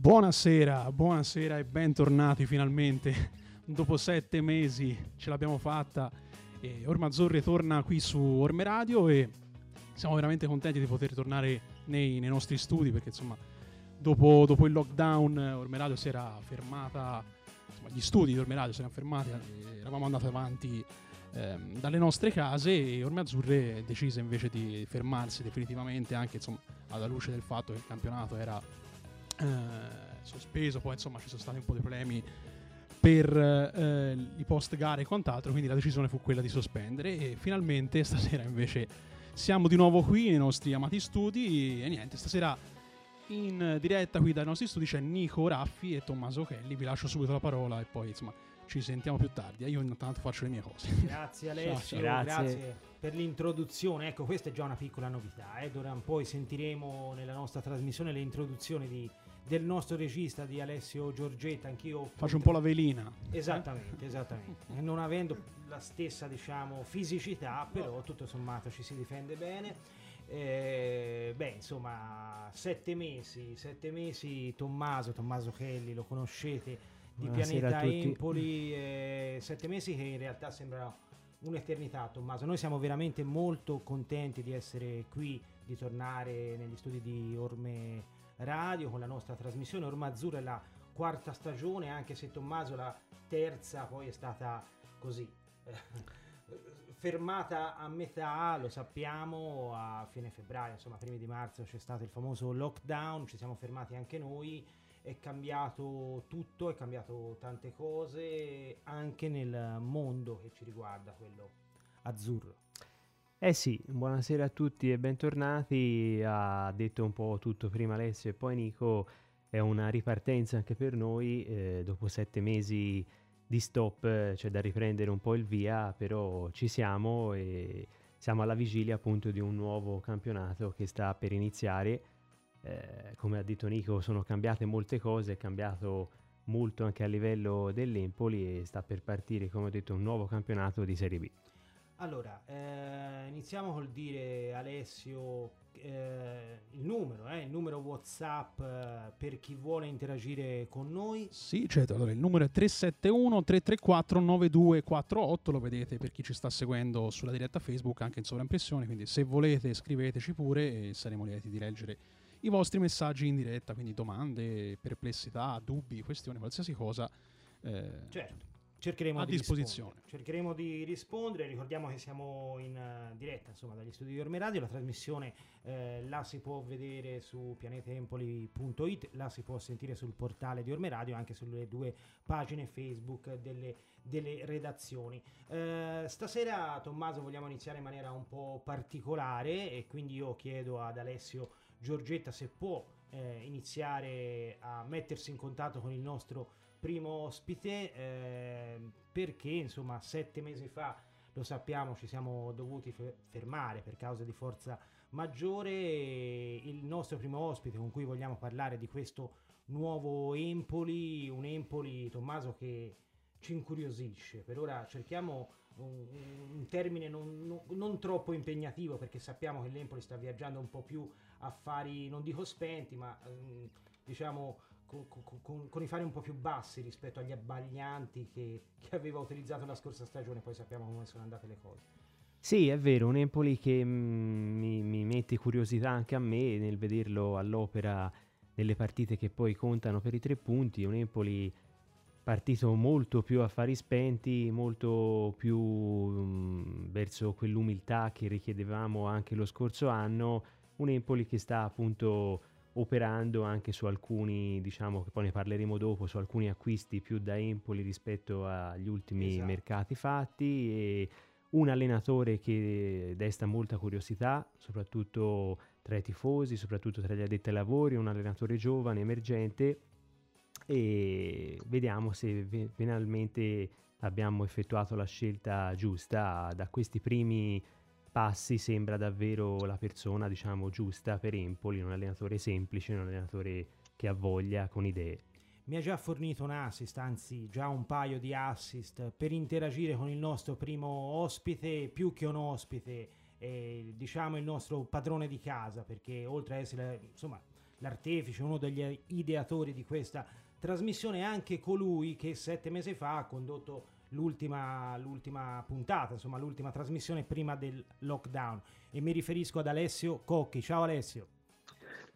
Buonasera, buonasera e bentornati finalmente. Dopo sette mesi ce l'abbiamo fatta. E Orma Azzurri torna qui su Orme Radio e siamo veramente contenti di poter tornare nei, nei nostri studi perché insomma dopo, dopo, il lockdown Orme Radio si era fermata, insomma, gli studi di Orme Radio si erano fermati, eravamo andati avanti ehm, dalle nostre case e Orme Azzurre decise invece di fermarsi definitivamente anche insomma, alla luce del fatto che il campionato era eh, sospeso, poi insomma ci sono stati un po' di problemi per eh, i post gare e quant'altro, quindi la decisione fu quella di sospendere e finalmente stasera invece siamo di nuovo qui nei nostri amati studi e niente, stasera in diretta qui dai nostri studi c'è Nico Raffi e Tommaso Kelly, vi lascio subito la parola e poi insomma ci sentiamo più tardi. Io intanto faccio le mie cose. Grazie Alessio, grazie. grazie. per l'introduzione. Ecco, questa è già una piccola novità. Eh. D'ora in poi sentiremo nella nostra trasmissione le introduzioni di del nostro regista di Alessio Giorgetta, anch'io faccio un po' la velina. Esattamente, esattamente. non avendo la stessa, diciamo, fisicità, però tutto sommato ci si difende bene. Eh, beh, insomma, sette mesi, sette mesi Tommaso, Tommaso Kelly, lo conoscete di Buonasera Pianeta Empoli, eh, sette mesi che in realtà sembra un'eternità, Tommaso. Noi siamo veramente molto contenti di essere qui, di tornare negli studi di Orme radio con la nostra trasmissione. Ormai Azzurra è la quarta stagione, anche se Tommaso la terza poi è stata così. fermata a metà, lo sappiamo, a fine febbraio, insomma, primi di marzo c'è stato il famoso lockdown, ci siamo fermati anche noi, è cambiato tutto, è cambiato tante cose anche nel mondo che ci riguarda, quello azzurro. Eh sì, buonasera a tutti e bentornati. Ha detto un po' tutto prima Alessio e poi Nico. È una ripartenza anche per noi. Eh, dopo sette mesi di stop c'è cioè da riprendere un po' il via, però ci siamo e siamo alla vigilia appunto di un nuovo campionato che sta per iniziare. Eh, come ha detto Nico, sono cambiate molte cose, è cambiato molto anche a livello dell'Empoli e sta per partire, come ho detto, un nuovo campionato di Serie B. Allora, eh, iniziamo col dire Alessio eh, il numero, eh, il numero WhatsApp eh, per chi vuole interagire con noi. Sì, certo, allora il numero è 371 334 9248, lo vedete per chi ci sta seguendo sulla diretta Facebook anche in sovraimpressione, quindi se volete scriveteci pure e saremo lieti di leggere i vostri messaggi in diretta, quindi domande, perplessità, dubbi, questioni, qualsiasi cosa. Eh, certo cercheremo a di disposizione. Rispondere. Cercheremo di rispondere. Ricordiamo che siamo in uh, diretta insomma, dagli studi di Orme Radio. La trasmissione eh, la si può vedere su pianetempoli.it, la si può sentire sul portale di Orme Radio, anche sulle due pagine Facebook delle, delle redazioni. Eh, stasera, Tommaso, vogliamo iniziare in maniera un po' particolare e quindi io chiedo ad Alessio Giorgetta se può eh, iniziare a mettersi in contatto con il nostro primo ospite eh, perché insomma sette mesi fa lo sappiamo ci siamo dovuti fermare per causa di forza maggiore. Il nostro primo ospite con cui vogliamo parlare di questo nuovo Empoli un Empoli Tommaso che ci incuriosisce. Per ora cerchiamo un, un termine non, non, non, troppo impegnativo perché sappiamo che l'Empoli sta viaggiando un po' più affari non dico spenti ma ehm, diciamo con, con, con, i fari un po' più bassi rispetto agli abbaglianti che, che, aveva utilizzato la scorsa stagione, poi sappiamo come sono andate le cose. Sì, è vero, un Empoli che mm, mi, mi, mette curiosità anche a me nel vederlo all'opera nelle partite che poi contano per i tre punti, un Empoli partito molto più a fari spenti, molto più um, verso quell'umiltà che richiedevamo anche lo scorso anno, un Empoli che sta appunto operando anche su alcuni, diciamo che poi ne parleremo dopo, su alcuni acquisti più da Empoli rispetto agli ultimi esatto. mercati fatti e un allenatore che desta molta curiosità, soprattutto tra i tifosi, soprattutto tra gli addetti ai lavori, un allenatore giovane, emergente e vediamo se finalmente abbiamo effettuato la scelta giusta da questi primi Passi sembra davvero la persona, diciamo, giusta per Empoli, un allenatore semplice, un allenatore che ha voglia, con idee. Mi ha già fornito un assist, anzi già un paio di assist per interagire con il nostro primo ospite, più che un ospite, eh, diciamo il nostro padrone di casa, perché oltre a essere insomma l'artefice, uno degli ideatori di questa trasmissione, anche colui che sette mesi fa ha condotto l'ultima, l'ultima puntata, insomma l'ultima trasmissione prima del lockdown. E mi riferisco ad Alessio Cocchi. Ciao Alessio.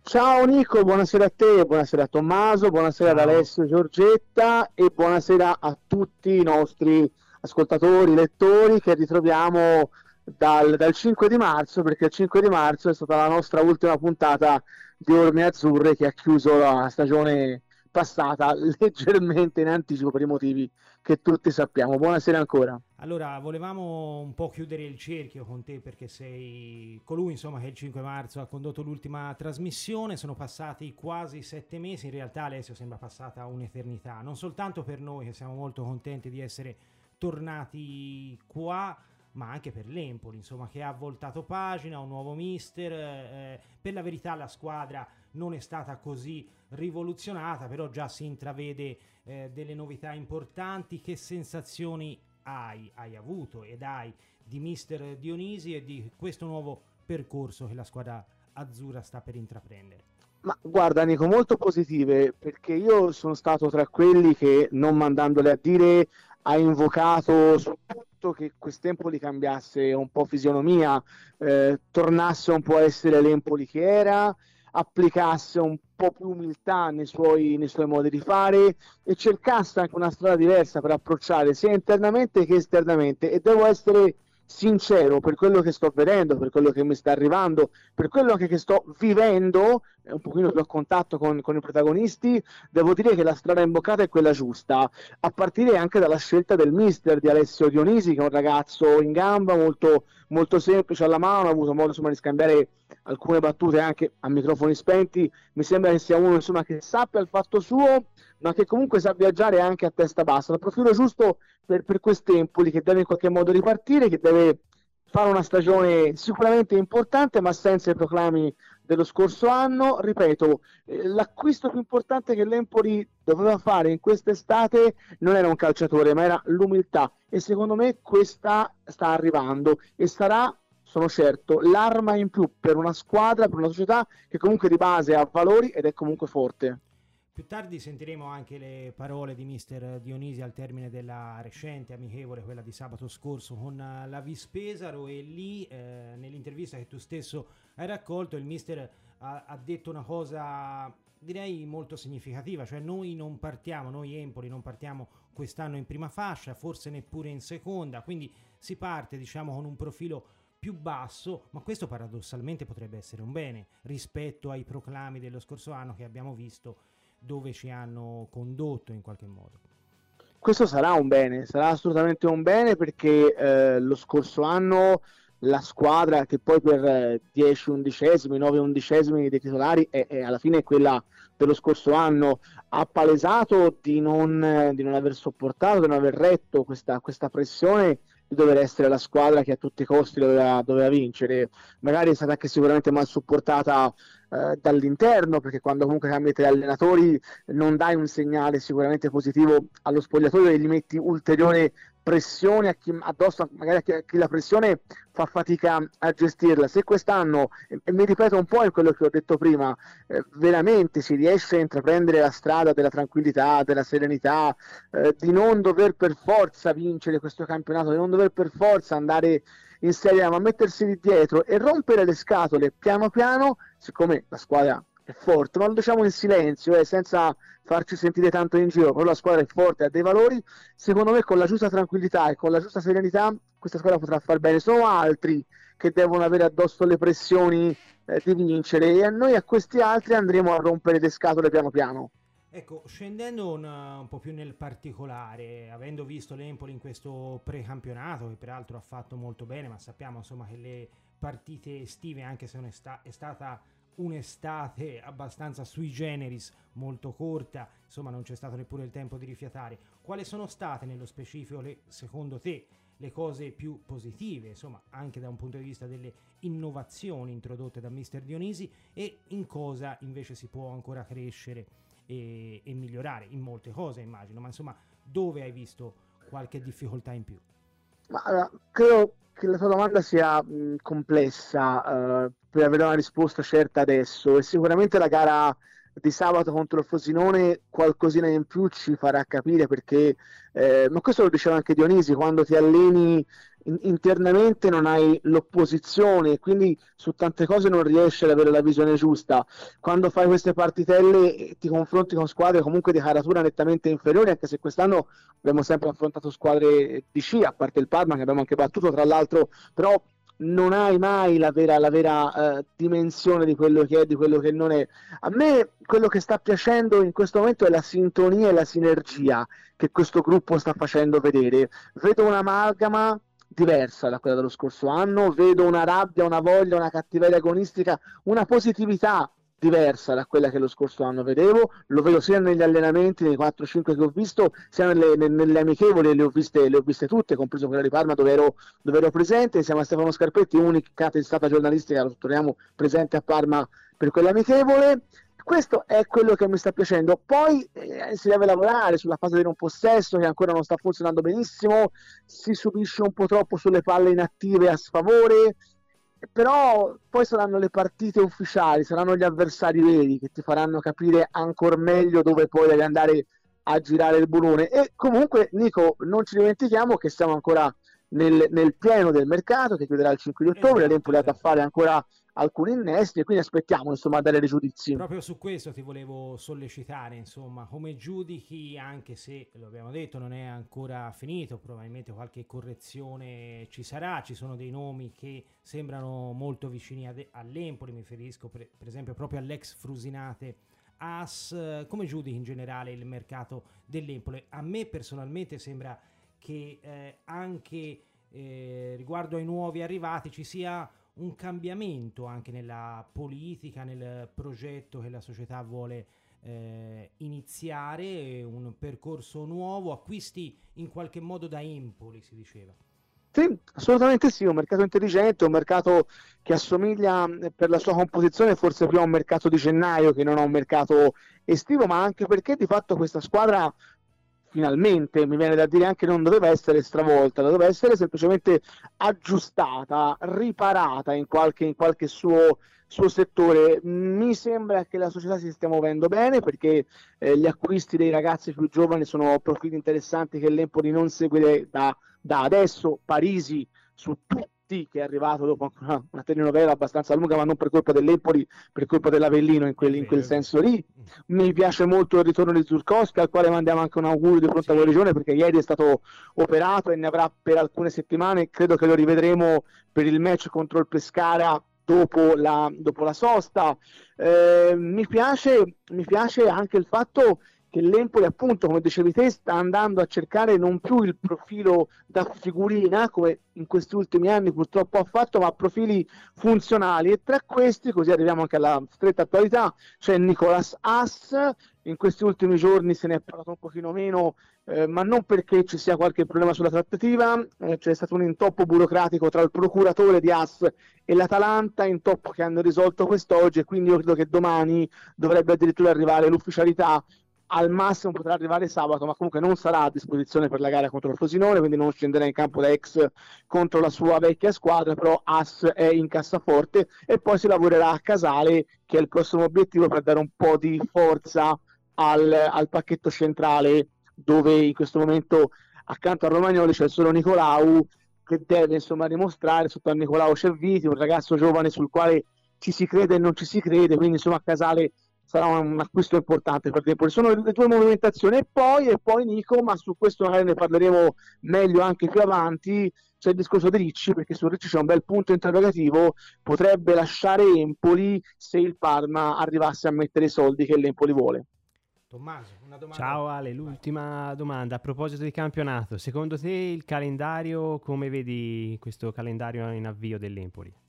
Ciao Nico, buonasera a te, buonasera a Tommaso, buonasera Ciao. ad Alessio Giorgetta e buonasera a tutti i nostri ascoltatori, lettori che ritroviamo dal, dal, 5 di marzo, perché il 5 di marzo è stata la nostra ultima puntata di Orme Azzurre che ha chiuso la stagione passata leggermente in anticipo per i motivi che tutti sappiamo. Buonasera ancora. Allora, volevamo un po' chiudere il cerchio con te perché sei colui insomma, che il 5 marzo ha condotto l'ultima trasmissione. Sono passati quasi sette mesi, in realtà Alessio sembra passata un'eternità. Non soltanto per noi che siamo molto contenti di essere tornati qua, ma anche per l'Empoli, insomma, che ha voltato pagina, un nuovo mister. Eh, per la verità la squadra non è stata così rivoluzionata, però già si intravede eh, delle novità importanti. Che sensazioni hai, hai avuto ed hai di mister Dionisi e di questo nuovo percorso che la squadra azzurra sta per intraprendere? Ma guarda Nico, molto positive perché io sono stato tra quelli che non mandandole a dire ha invocato soprattutto che quest'Empoli cambiasse un po' fisionomia, eh, tornasse un po' a essere l'Empoli che era, applicasse un po' più umiltà nei suoi, nei suoi modi di fare e cercasse anche una strada diversa per approcciare sia internamente che esternamente. E devo essere sincero per quello che sto vedendo, per quello che mi sta arrivando, per quello che sto vivendo, un pochino più a contatto con, con, i protagonisti, devo dire che la strada imboccata è quella giusta, a partire anche dalla scelta del mister di Alessio Dionisi, che è un ragazzo in gamba, molto, molto semplice alla mano, ha avuto modo insomma, di scambiare alcune battute anche a microfoni spenti, mi sembra che sia uno insomma, che sappia il fatto suo, ma che comunque sa viaggiare anche a testa bassa, il profilo giusto per, per quest'Empoli che deve in qualche modo ripartire, che deve fare una stagione sicuramente importante, ma senza i proclami dello scorso anno. Ripeto, eh, l'acquisto più importante che l'Empoli doveva fare in quest'estate non era un calciatore, ma era l'umiltà. E secondo me questa sta arrivando e sarà sono certo, l'arma in più per una squadra, per una società che comunque di base ha valori ed è comunque forte. Più tardi sentiremo anche le parole di mister Dionisi al termine della recente amichevole, quella di sabato scorso con la Vispesaro. E lì eh, nell'intervista che tu stesso hai raccolto il mister ha, ha, detto una cosa direi molto significativa, cioè noi non partiamo, noi Empoli non partiamo quest'anno in prima fascia, forse neppure in seconda, quindi si parte diciamo con un profilo più basso, ma questo paradossalmente potrebbe essere un bene rispetto ai proclami dello scorso anno che abbiamo visto dove ci hanno condotto in qualche modo. Questo sarà un bene, sarà assolutamente un bene perché eh, lo scorso anno la squadra che poi per 10 eh, undicesimi, 9 undicesimi dei titolari è, è alla fine quella dello scorso anno ha palesato di non, di non aver sopportato, di non aver retto questa, questa pressione di dover essere la squadra che a tutti i costi doveva, doveva vincere. Magari è stata anche sicuramente mal supportata eh, dall'interno, perché quando comunque cambi tre allenatori non dai un segnale sicuramente positivo allo spogliatoio e gli metti ulteriore pressione a chi, addosso, magari a chi, a chi, la pressione fa fatica a gestirla. Se quest'anno, e, mi ripeto un po' in quello che ho detto prima, eh, veramente si riesce a intraprendere la strada della tranquillità, della serenità, eh, di non dover per forza vincere questo campionato, di non dover per forza andare in Serie A, mettersi lì dietro e rompere le scatole piano piano, siccome la squadra è forte, ma lo diciamo in silenzio, eh, senza farci sentire tanto in giro, però la squadra è forte, ha dei valori, secondo me con la giusta tranquillità e con la giusta serenità questa squadra potrà far bene, sono altri che devono avere addosso le pressioni eh, di vincere e a noi a questi altri andremo a rompere le scatole piano piano. Ecco, scendendo un, un, po' più nel particolare, avendo visto l'Empoli in questo precampionato, che peraltro ha fatto molto bene, ma sappiamo insomma che le partite estive, anche se è stata un'estate abbastanza sui generis, molto corta, insomma non c'è stato neppure il tempo di rifiatare. Quali sono state nello specifico, le, secondo te, le cose più positive, insomma anche da un punto di vista delle innovazioni introdotte da Mister Dionisi e in cosa invece si può ancora crescere e, e migliorare? In molte cose immagino, ma insomma dove hai visto qualche difficoltà in più? Ma, credo che la tua domanda sia mh, complessa uh, per avere una risposta certa adesso e sicuramente la gara di sabato contro il Frosinone qualcosina in più ci farà capire perché, eh, ma questo lo diceva anche Dionisi, quando ti alleni in- internamente non hai l'opposizione, quindi su tante cose non riesci ad avere la visione giusta. Quando fai queste partitelle ti confronti con squadre comunque di caratura nettamente inferiori, anche se quest'anno abbiamo sempre affrontato squadre di C, a parte il Parma che abbiamo anche battuto tra l'altro, però non hai mai la vera, la vera uh, dimensione di quello che è, di quello che non è. A me quello che sta piacendo in questo momento è la sintonia e la sinergia che questo gruppo sta facendo vedere. Vedo un'amalgama diversa da quella dello scorso anno, vedo una rabbia, una voglia, una cattiveria agonistica, una positività diversa da quella che lo scorso anno vedevo, lo vedo sia negli allenamenti, nei 4-5 che ho visto, sia nelle, nelle amichevoli, le ho, viste, le ho viste tutte, compreso quella di Parma dove ero, dove ero presente, insieme a Stefano Scarpetti, unica testata giornalistica, lo sottolineiamo, presente a Parma per quell'amichevole. Questo è quello che mi sta piacendo. Poi eh, si deve lavorare sulla fase di non possesso che ancora non sta funzionando benissimo, si subisce un po' troppo sulle palle inattive a sfavore, però poi saranno le partite ufficiali, saranno gli avversari veri che ti faranno capire ancora meglio dove poi devi andare a girare il burone. E comunque, Nico, non ci dimentichiamo che siamo ancora nel, nel pieno del mercato che chiuderà il 5 di ottobre, esatto, l'Empoli ha da fare ancora alcuni innesti e quindi aspettiamo insomma dare dei giudizi. Proprio su questo ti volevo sollecitare, insomma, come giudichi, anche se lo abbiamo detto non è ancora finito, probabilmente qualche correzione ci sarà, ci sono dei nomi che sembrano molto vicini ad, all'Empoli, mi riferisco per, per esempio proprio all'ex Frusinate As, come giudichi in generale il mercato dell'Empoli? A me personalmente sembra che eh, anche eh, riguardo ai nuovi arrivati ci sia un cambiamento anche nella politica, nel progetto che la società vuole eh, iniziare, un percorso nuovo, acquisti in qualche modo da Empoli, si diceva. Sì, assolutamente sì, un mercato intelligente, un mercato che assomiglia eh, per la sua composizione forse più a un mercato di gennaio che non a un mercato estivo, ma anche perché di fatto questa squadra finalmente mi viene da dire anche non doveva essere stravolta, doveva essere semplicemente aggiustata, riparata in qualche, in qualche suo, suo, settore. Mi sembra che la società si stia muovendo bene perché eh, gli acquisti dei ragazzi più giovani sono profili interessanti che l'Empoli non segue da, da adesso. Parisi su tutti che è arrivato dopo una, una telenovela abbastanza lunga, ma non per colpa dell'Empoli, per colpa dell'Avellino in quel, in quel senso lì. Mi piace molto il ritorno di Zurkowski, al quale mandiamo anche un augurio di pronta guarigione, perché ieri è stato operato e ne avrà per alcune settimane. Credo che lo rivedremo per il match contro il Pescara dopo la, dopo la sosta. Eh, mi, piace, mi piace anche il fatto che l'Empoli appunto come dicevi te sta andando a cercare non più il profilo da figurina come in questi ultimi anni purtroppo ha fatto ma profili funzionali. E tra questi così arriviamo anche alla stretta attualità c'è Nicolas Haas. In questi ultimi giorni se ne è parlato un pochino meno eh, ma non perché ci sia qualche problema sulla trattativa eh, c'è stato un intoppo burocratico tra il procuratore di Haas e l'Atalanta intoppo che hanno risolto quest'oggi e quindi io credo che domani dovrebbe addirittura arrivare l'ufficialità al massimo potrà arrivare sabato, ma comunque non sarà a disposizione per la gara contro il Frosinone, quindi non scenderà in campo da ex contro la sua vecchia squadra, però As è in cassaforte e poi si lavorerà a Casale, che è il prossimo obiettivo per dare un po' di forza al, al pacchetto centrale, dove in questo momento accanto a Romagnoli c'è solo Nicolau, che deve insomma dimostrare, sotto a Nicolau Cerviti, un ragazzo giovane sul quale ci si crede e non ci si crede, quindi insomma a Casale sarà un acquisto importante per Empoli. Sono le due movimentazioni e poi, e poi Nico, ma su questo magari ne parleremo meglio anche più avanti, c'è il discorso di Ricci, perché su Ricci c'è un bel punto interrogativo, potrebbe lasciare Empoli se il Parma arrivasse a mettere i soldi che l'Empoli vuole. Tommaso, una domanda. Ciao Ale, l'ultima domanda a proposito di campionato. Secondo te il calendario, come vedi questo calendario in avvio dell'Empoli?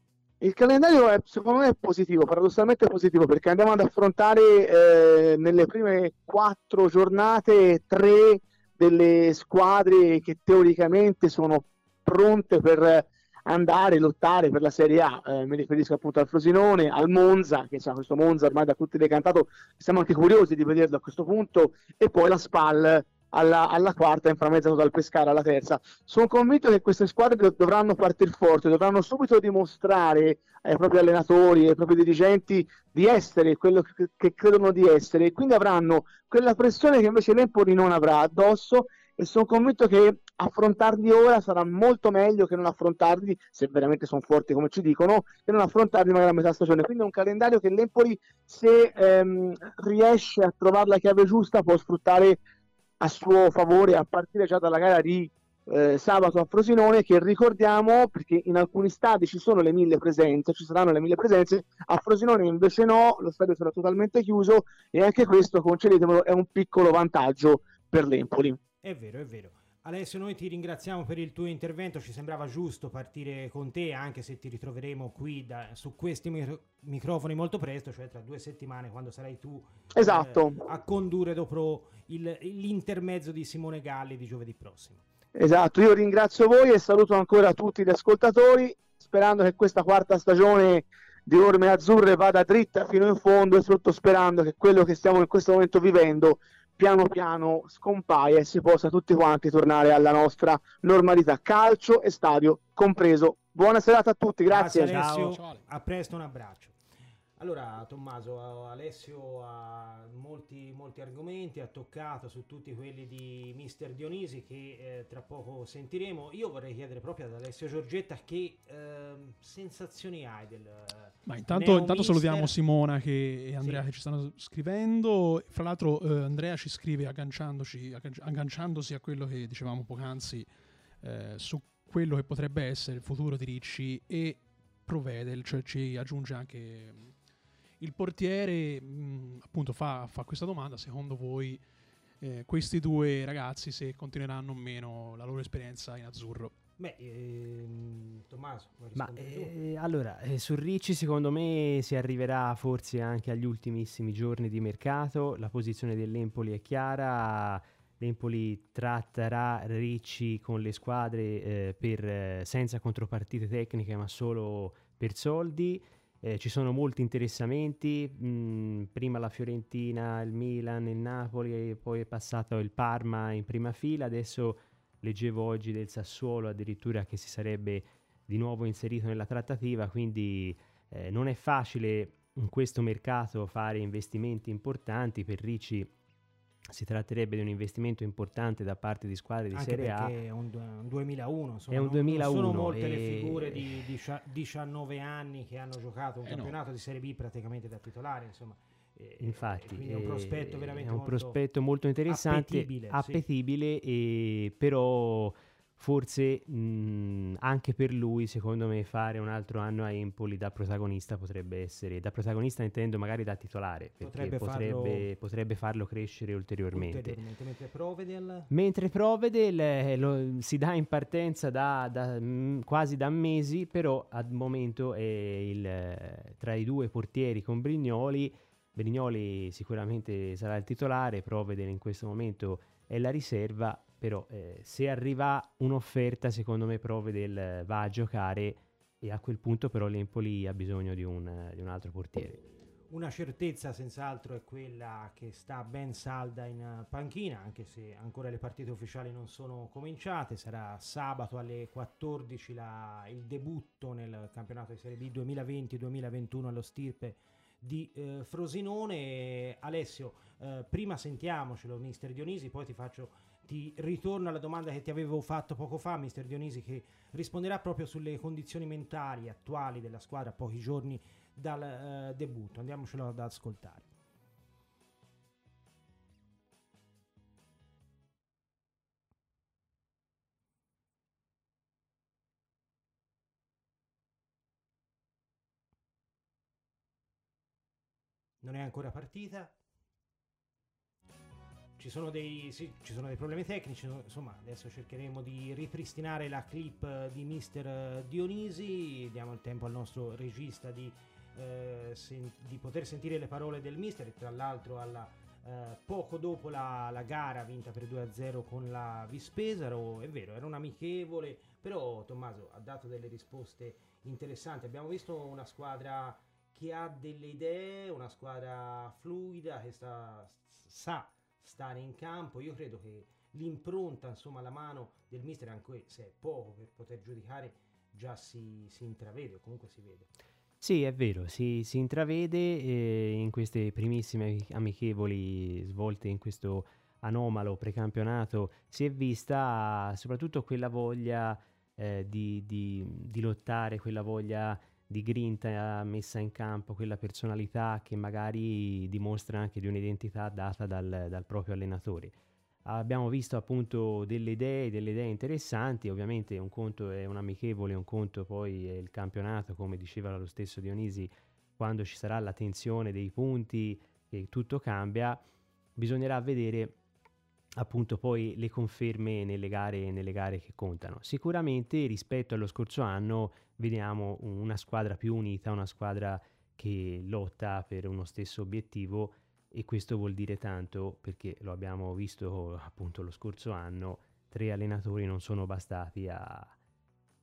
Il calendario è, secondo me è positivo, paradossalmente positivo, perché andiamo ad affrontare eh, nelle prime quattro giornate tre delle squadre che teoricamente sono pronte per andare a lottare per la Serie A. Eh, mi riferisco appunto al Frosinone, al Monza, che sa, questo Monza ormai da tutti decantato, siamo anche curiosi di vederlo a questo punto, e poi la SPAL alla, alla quarta, inframezzato dal Pescara alla terza. Sono convinto che queste squadre dovranno partire forte, dovranno subito dimostrare ai propri allenatori, ai propri dirigenti di essere quello che, che credono di essere e quindi avranno quella pressione che invece l'Empoli non avrà addosso e sono convinto che affrontarli ora sarà molto meglio che non affrontarli, se veramente sono forti come ci dicono, che non affrontarli magari a metà stagione. Quindi è un calendario che l'Empoli, se ehm, riesce a trovare la chiave giusta, può sfruttare a suo favore a partire già dalla gara di eh, sabato a Frosinone che ricordiamo perché in alcuni stadi ci sono le mille presenze, ci saranno le mille presenze, a Frosinone invece no, lo stadio sarà totalmente chiuso e anche questo, concedetemelo, è un piccolo vantaggio per l'Empoli. È vero, è vero. Alessio, noi ti ringraziamo per il tuo intervento, ci sembrava giusto partire con te, anche se ti ritroveremo qui da, su questi micro- microfoni molto presto, cioè tra due settimane, quando sarai tu esatto. eh, a condurre dopo il, l'intermezzo di Simone Galli di giovedì prossimo. Esatto, io ringrazio voi e saluto ancora tutti gli ascoltatori, sperando che questa quarta stagione di Orme Azzurre vada dritta fino in fondo e soprattutto sperando che quello che stiamo in questo momento vivendo piano piano scompaia e si possa tutti quanti tornare alla nostra normalità, calcio e stadio compreso. Buona serata a tutti, grazie. grazie a presto, un abbraccio. Allora, Tommaso, Alessio ha molti, molti, argomenti, ha toccato su tutti quelli di Mister Dionisi che eh, tra poco sentiremo. Io vorrei chiedere proprio ad Alessio Giorgetta che eh, sensazioni hai del... Ma intanto, intanto salutiamo Simona che, e Andrea sì. che ci stanno scrivendo. Fra l'altro eh, Andrea ci scrive agganciandoci, agganciandosi a quello che dicevamo poc'anzi eh, su quello che potrebbe essere il futuro di Ricci e Provedel, cioè ci aggiunge anche il portiere mh, appunto fa, fa, questa domanda, secondo voi eh, questi due ragazzi se continueranno o meno la loro esperienza in azzurro? Beh, ehm, Tommaso, Ma eh, allora, eh, su Ricci secondo me si arriverà forse anche agli ultimissimi giorni di mercato, la posizione dell'Empoli è chiara, l'Empoli tratterà Ricci con le squadre eh, per, eh, senza contropartite tecniche ma solo per soldi eh, ci sono molti interessamenti, mh, mm, prima la Fiorentina, il Milan, il Napoli, poi è passato il Parma in prima fila, adesso leggevo oggi del Sassuolo addirittura che si sarebbe di nuovo inserito nella trattativa, quindi eh, non è facile in questo mercato fare investimenti importanti. Per Ricci si tratterebbe di un investimento importante da parte di squadre di Anche Serie A. È un, un 2001, insomma, è un 2001 non sono molte e... le figure di, di 19 anni che hanno giocato un eh campionato no. di Serie B praticamente da titolare, insomma. Infatti, è un prospetto veramente è un molto prospetto molto interessante, appetibile, appetibile sì. e però forse mh, anche per lui, secondo me, fare un altro anno a Empoli da protagonista potrebbe essere, da protagonista intendo magari da titolare, perché potrebbe, potrebbe, farlo, potrebbe farlo, crescere ulteriormente. ulteriormente. Mentre Provedel? Mentre Provedel eh, lo, si dà in partenza da, da, mh, quasi da mesi, però al momento è il, tra i due portieri con Brignoli. Brignoli sicuramente sarà il titolare, Provedel in questo momento è la riserva però eh, se arriva un'offerta secondo me Provedel va a giocare e a quel punto però l'Empoli ha bisogno di un, di un altro portiere. Una certezza senz'altro è quella che sta ben salda in panchina, anche se ancora le partite ufficiali non sono cominciate. Sarà sabato alle 14 la, il debutto nel campionato di Serie B 2020-2021 allo Stirpe di eh, Frosinone. Alessio, eh, prima sentiamocelo, mister Dionisi, poi ti faccio ti ritorno alla domanda che ti avevo fatto poco fa, mister Dionisi, che risponderà proprio sulle condizioni mentali attuali della squadra pochi giorni dal uh, debutto. Andiamocelo ad ascoltare. Non è ancora partita, ci sono, dei, sì, ci sono dei problemi tecnici, insomma adesso cercheremo di ripristinare la clip di Mister Dionisi, diamo il tempo al nostro regista di, eh, sen- di poter sentire le parole del Mister, tra l'altro alla, eh, poco dopo la, la, gara vinta per 2-0 con la Vispesaro, è vero, era un amichevole, però Tommaso ha dato delle risposte interessanti, abbiamo visto una squadra che ha delle idee, una squadra fluida che sta, sa stare in campo. Io credo che l'impronta, insomma la mano del mister, anche se è poco per poter giudicare, già si, si intravede o comunque si vede. Sì, è vero, si, si intravede eh, in queste primissime amichevoli svolte in questo anomalo precampionato, si è vista soprattutto quella voglia eh, di, di, di, lottare, quella voglia di grinta messa in campo, quella personalità che magari dimostra anche di un'identità data dal, dal proprio allenatore. Abbiamo visto appunto delle idee, delle idee interessanti, ovviamente un conto è un amichevole, un conto poi è il campionato, come diceva lo stesso Dionisi, quando ci sarà la tensione dei punti e tutto cambia, bisognerà vedere appunto poi le conferme nelle gare, nelle gare che contano. Sicuramente rispetto allo scorso anno vediamo una squadra più unita, una squadra che lotta per uno stesso obiettivo e questo vuol dire tanto perché lo abbiamo visto appunto lo scorso anno, tre allenatori non sono bastati a,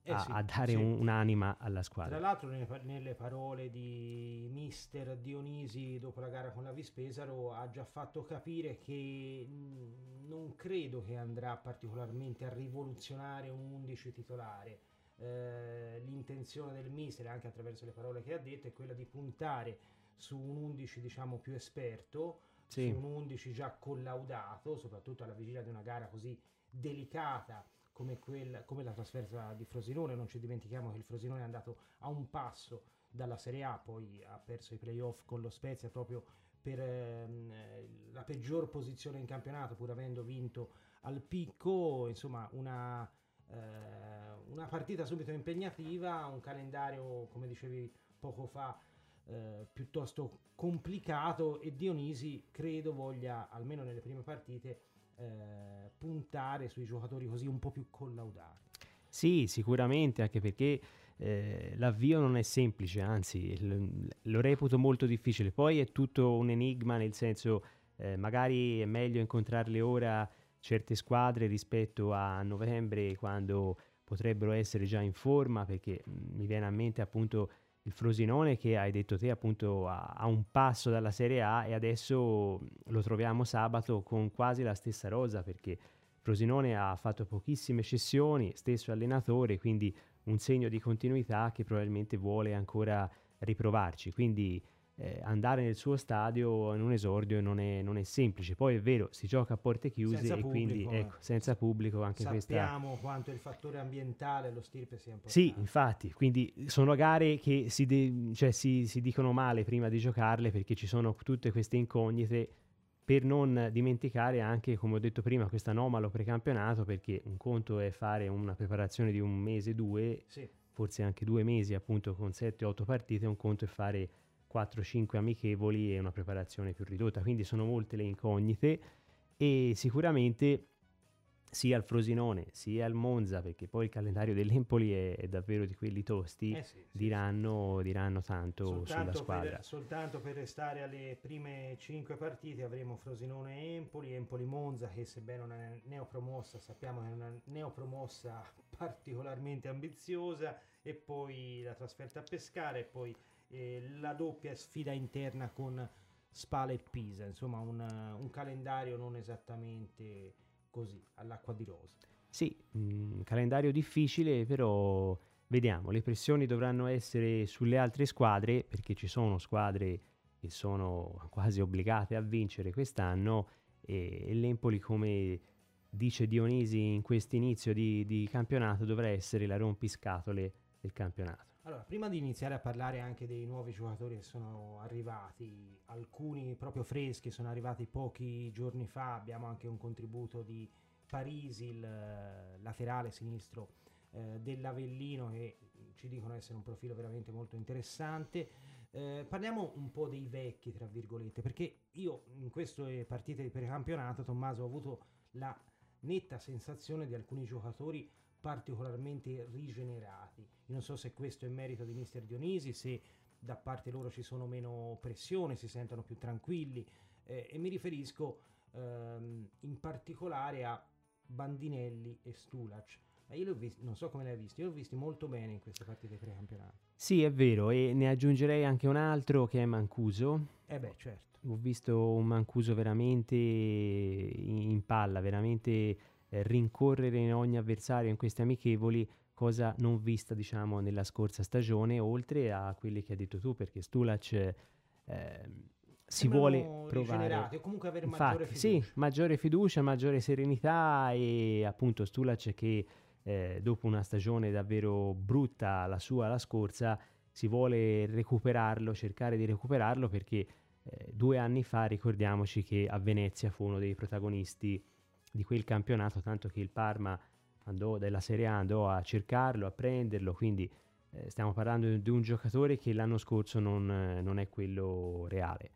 eh sì, a, dare sì. un, un'anima alla squadra. Tra l'altro nelle, nelle, parole di mister Dionisi dopo la gara con la Vispesaro ha già fatto capire che mh, non credo che andrà particolarmente a rivoluzionare un 11 titolare. Eh, l'intenzione del mister, anche attraverso le parole che ha detto, è quella di puntare su un 11 diciamo più esperto, sì. su un 11 già collaudato, soprattutto alla vigilia di una gara così delicata come, quel, come la trasferta di Frosinone. Non ci dimentichiamo che il Frosinone è andato a un passo dalla Serie A, poi ha perso i playoff con lo Spezia proprio per ehm, la peggior posizione in campionato, pur avendo vinto al picco. Insomma, una, eh, una partita subito impegnativa, un calendario, come dicevi poco fa, eh, piuttosto complicato e Dionisi credo voglia, almeno nelle prime partite, eh, puntare sui giocatori così un po' più collaudati. Sì, sicuramente, anche perché eh, l'avvio non è semplice, anzi l- lo reputo molto difficile. Poi è tutto un enigma, nel senso eh, magari è meglio incontrarle ora certe squadre rispetto a novembre quando potrebbero essere già in forma, perché mm, mi viene a mente appunto il Frosinone che hai detto te appunto a, un passo dalla Serie A e adesso lo troviamo sabato con quasi la stessa rosa perché Frosinone ha fatto pochissime cessioni, stesso allenatore, quindi un segno di continuità che probabilmente vuole ancora riprovarci. Quindi eh, andare nel suo stadio in un esordio non è, non è, semplice. Poi è vero, si gioca a porte chiuse senza e pubblico, quindi ecco, senza pubblico anche sappiamo questa... Sappiamo quanto il fattore ambientale lo stirpe sia importante. Sì, infatti, quindi sono gare che si, de- cioè si, si dicono male prima di giocarle perché ci sono tutte queste incognite per non dimenticare anche, come ho detto prima, questo anomalo precampionato, perché un conto è fare una preparazione di un mese, due, sì. forse anche due mesi appunto con 7-8 partite, un conto è fare 4-5 amichevoli e una preparazione più ridotta, quindi sono molte le incognite e sicuramente sia al Frosinone sia al Monza, perché poi il calendario dell'Empoli è, è davvero di quelli tosti, eh sì, sì, diranno, sì. diranno, tanto soltanto sulla squadra. Per, soltanto per restare alle prime 5 partite avremo Frosinone e Empoli, Empoli-Monza che sebbene una neopromossa sappiamo che è una neopromossa particolarmente ambiziosa e poi la trasferta a Pescara e poi eh, la doppia sfida interna con Spala e Pisa, insomma un, un calendario non esattamente così, all'acqua di rosa. Sì, un calendario difficile, però vediamo, le pressioni dovranno essere sulle altre squadre, perché ci sono squadre che sono quasi obbligate a vincere quest'anno e, e l'Empoli, come dice Dionisi in questo inizio di, di campionato, dovrà essere la rompiscatole del campionato. Allora, prima di iniziare a parlare anche dei nuovi giocatori che sono arrivati, alcuni proprio freschi, sono arrivati pochi giorni fa, abbiamo anche un contributo di Parisi, il eh, laterale sinistro eh, dell'Avellino, che ci dicono essere un profilo veramente molto interessante. Eh, parliamo un po' dei vecchi, tra virgolette, perché io in queste partite di precampionato, Tommaso, ho avuto la netta sensazione di alcuni giocatori particolarmente rigenerati. Io non so se questo è merito di Mister Dionisi, se da parte loro ci sono meno pressione, si sentono più tranquilli eh, e mi riferisco ehm, in particolare a Bandinelli e Stulac. Ma io li ho visti, non so come li hai visti, io li ho visti molto bene in queste partite precampionato. Sì, è vero, e ne aggiungerei anche un altro che è Mancuso. Eh beh, certo ho visto un Mancuso veramente in palla, veramente eh, rincorrere in ogni avversario in questi amichevoli, cosa non vista diciamo nella scorsa stagione, oltre a quelli che hai detto tu, perché Stulac eh, si vuole provare o comunque avere Infatti, maggiore fiducia. Sì, maggiore fiducia, maggiore serenità e appunto Stulac che eh, dopo una stagione davvero brutta la sua, la scorsa, si vuole recuperarlo, cercare di recuperarlo perché eh, due anni fa ricordiamoci che a Venezia fu uno dei protagonisti di quel campionato, tanto che il Parma andò della Serie A, andò a cercarlo, a prenderlo, quindi eh, stiamo parlando di un giocatore che l'anno scorso non, non è quello reale.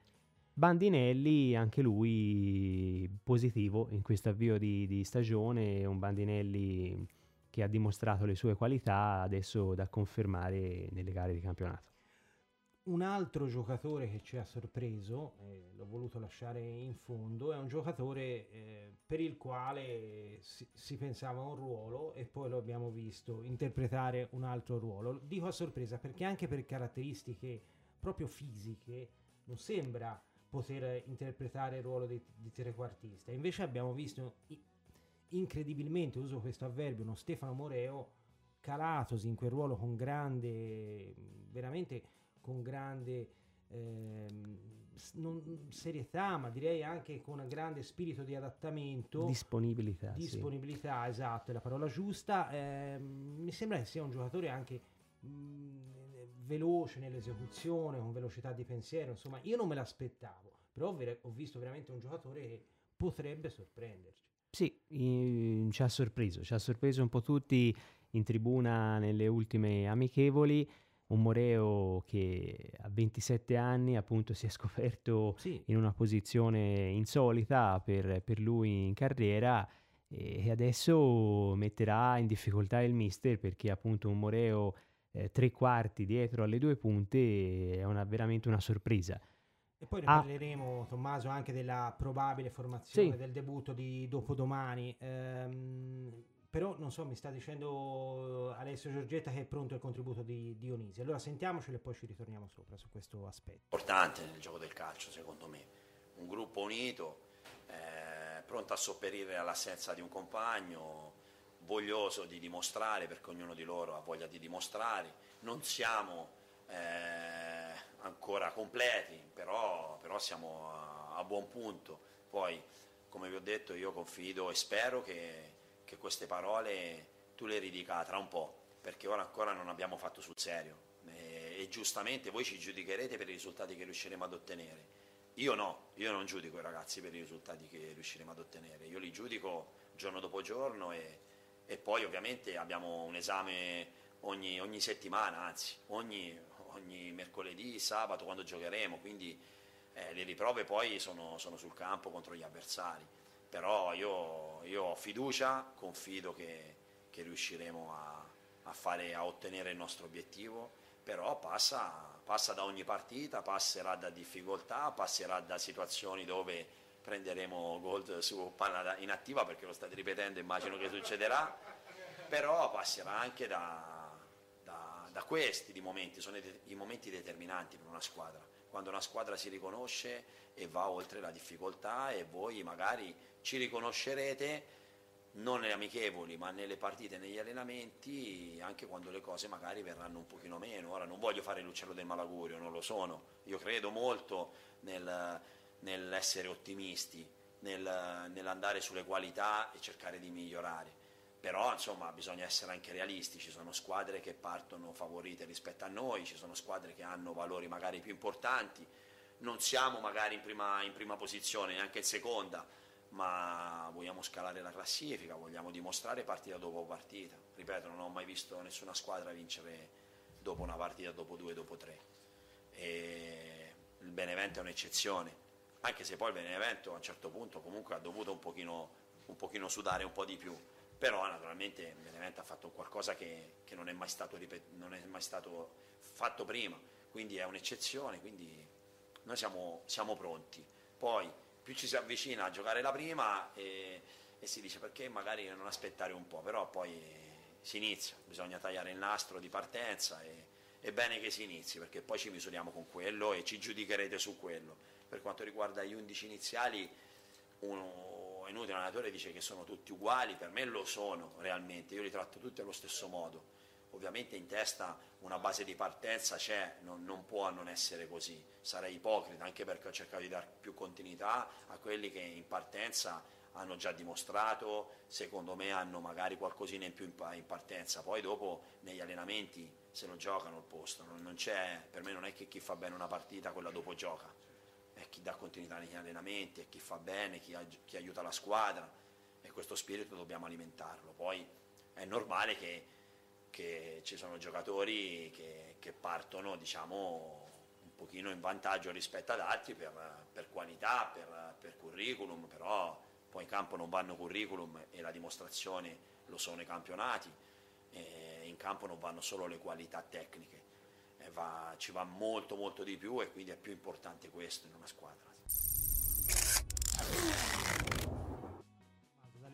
Bandinelli, anche lui positivo in questo avvio di, di stagione, un Bandinelli che ha dimostrato le sue qualità adesso da confermare nelle gare di campionato. Un altro giocatore che ci ha sorpreso, eh, l'ho voluto lasciare in fondo, è un giocatore eh, per il quale si, si, pensava un ruolo e poi lo abbiamo visto interpretare un altro ruolo. Dico a sorpresa perché anche per caratteristiche proprio fisiche non sembra poter interpretare il ruolo di, di trequartista. Invece abbiamo visto incredibilmente, uso questo avverbio, uno Stefano Moreo calatosi in quel ruolo con grande, veramente con grande eh, non, serietà, ma direi anche con un grande spirito di adattamento. Disponibilità. Disponibilità, sì. esatto, è la parola giusta. Eh, mi sembra che sia un giocatore anche mh, veloce nell'esecuzione, con velocità di pensiero, insomma, io non me l'aspettavo, però ho visto veramente un giocatore che potrebbe sorprenderci. Sì, in, ci ha sorpreso, ci ha sorpreso un po' tutti in tribuna nelle ultime amichevoli. Un Moreo che a 27 anni appunto si è scoperto sì. in una posizione insolita per, per lui in carriera e adesso metterà in difficoltà il mister perché appunto un Moreo eh, tre quarti dietro alle due punte è una, veramente una sorpresa. E poi ne ah. parleremo, Tommaso, anche della probabile formazione sì. del debutto di dopodomani. Ehm, però, non so, mi sta dicendo Alessio Giorgetta che è pronto il contributo di Dionisi. Allora sentiamocelo e poi ci ritorniamo sopra su questo aspetto. Importante nel gioco del calcio, secondo me. Un gruppo unito, eh, pronto a sopperire all'assenza di un compagno, voglioso di dimostrare, perché ognuno di loro ha voglia di dimostrare. Non siamo... Eh, ancora completi, però, però siamo a, a, buon punto. Poi, come vi ho detto, io confido e spero che, che queste parole tu le ridica tra un po', perché ora ancora non abbiamo fatto sul serio. E, e giustamente voi ci giudicherete per i risultati che riusciremo ad ottenere. Io no, io non giudico i ragazzi per i risultati che riusciremo ad ottenere, io li giudico giorno dopo giorno e, e poi ovviamente abbiamo un esame ogni, ogni settimana, anzi ogni, ogni mercoledì, sabato quando giocheremo, quindi eh, le riprove poi sono, sono, sul campo contro gli avversari, però io, io ho fiducia, confido che, che riusciremo a, a, fare, a, ottenere il nostro obiettivo, però passa, passa da ogni partita, passerà da difficoltà, passerà da situazioni dove prenderemo gol su palla inattiva perché lo state ripetendo, immagino che succederà, però passerà anche da da questi di momenti, sono i momenti determinanti per una squadra, quando una squadra si riconosce e va oltre la difficoltà e voi magari ci riconoscerete non nelle amichevoli ma nelle partite, negli allenamenti, anche quando le cose magari verranno un pochino meno. Ora non voglio fare l'uccello del malagurio, non lo sono, io credo molto nel, nell'essere ottimisti, nel, nell'andare sulle qualità e cercare di migliorare. Però insomma bisogna essere anche realisti, ci sono squadre che partono favorite rispetto a noi, ci sono squadre che hanno valori magari più importanti, non siamo magari in prima, in prima posizione, neanche in seconda, ma vogliamo scalare la classifica, vogliamo dimostrare partita dopo partita. Ripeto, non ho mai visto nessuna squadra vincere dopo una partita, dopo due, dopo tre. E il Benevento è un'eccezione, anche se poi il Benevento a un certo punto comunque ha dovuto un pochino, un pochino sudare un po' di più però naturalmente Benevento ha fatto qualcosa che, che non, è ripet- non, è mai stato fatto prima, quindi è un'eccezione, quindi noi siamo, siamo pronti. Poi più ci si avvicina a giocare la prima e, e, si dice perché magari non aspettare un po', però poi si inizia, bisogna tagliare il nastro di partenza e è bene che si inizi perché poi ci misuriamo con quello e ci giudicherete su quello. Per quanto riguarda gli 11 iniziali, uno, è inutile, l'allenatore dice che sono tutti uguali, per me lo sono realmente, io li tratto tutti allo stesso modo. Ovviamente in testa una base di partenza c'è, non, non può non essere così, sarei ipocrita anche perché ho cercato di dare più continuità a quelli che in partenza hanno già dimostrato, secondo me hanno magari qualcosina in più in partenza, poi dopo negli allenamenti se lo giocano il posto, non, non per me non è che chi fa bene una partita quella dopo gioca, è chi dà continuità negli allenamenti, è chi fa bene, chi, chi aiuta la squadra. E questo spirito dobbiamo alimentarlo. Poi è normale che, che ci sono giocatori che, che, partono diciamo un pochino in vantaggio rispetto ad altri per, per qualità, per, per curriculum, però poi in campo non vanno curriculum e la dimostrazione lo sono i campionati, in campo non vanno solo le qualità tecniche, va, ci va molto molto di più e quindi è più importante questo in una squadra.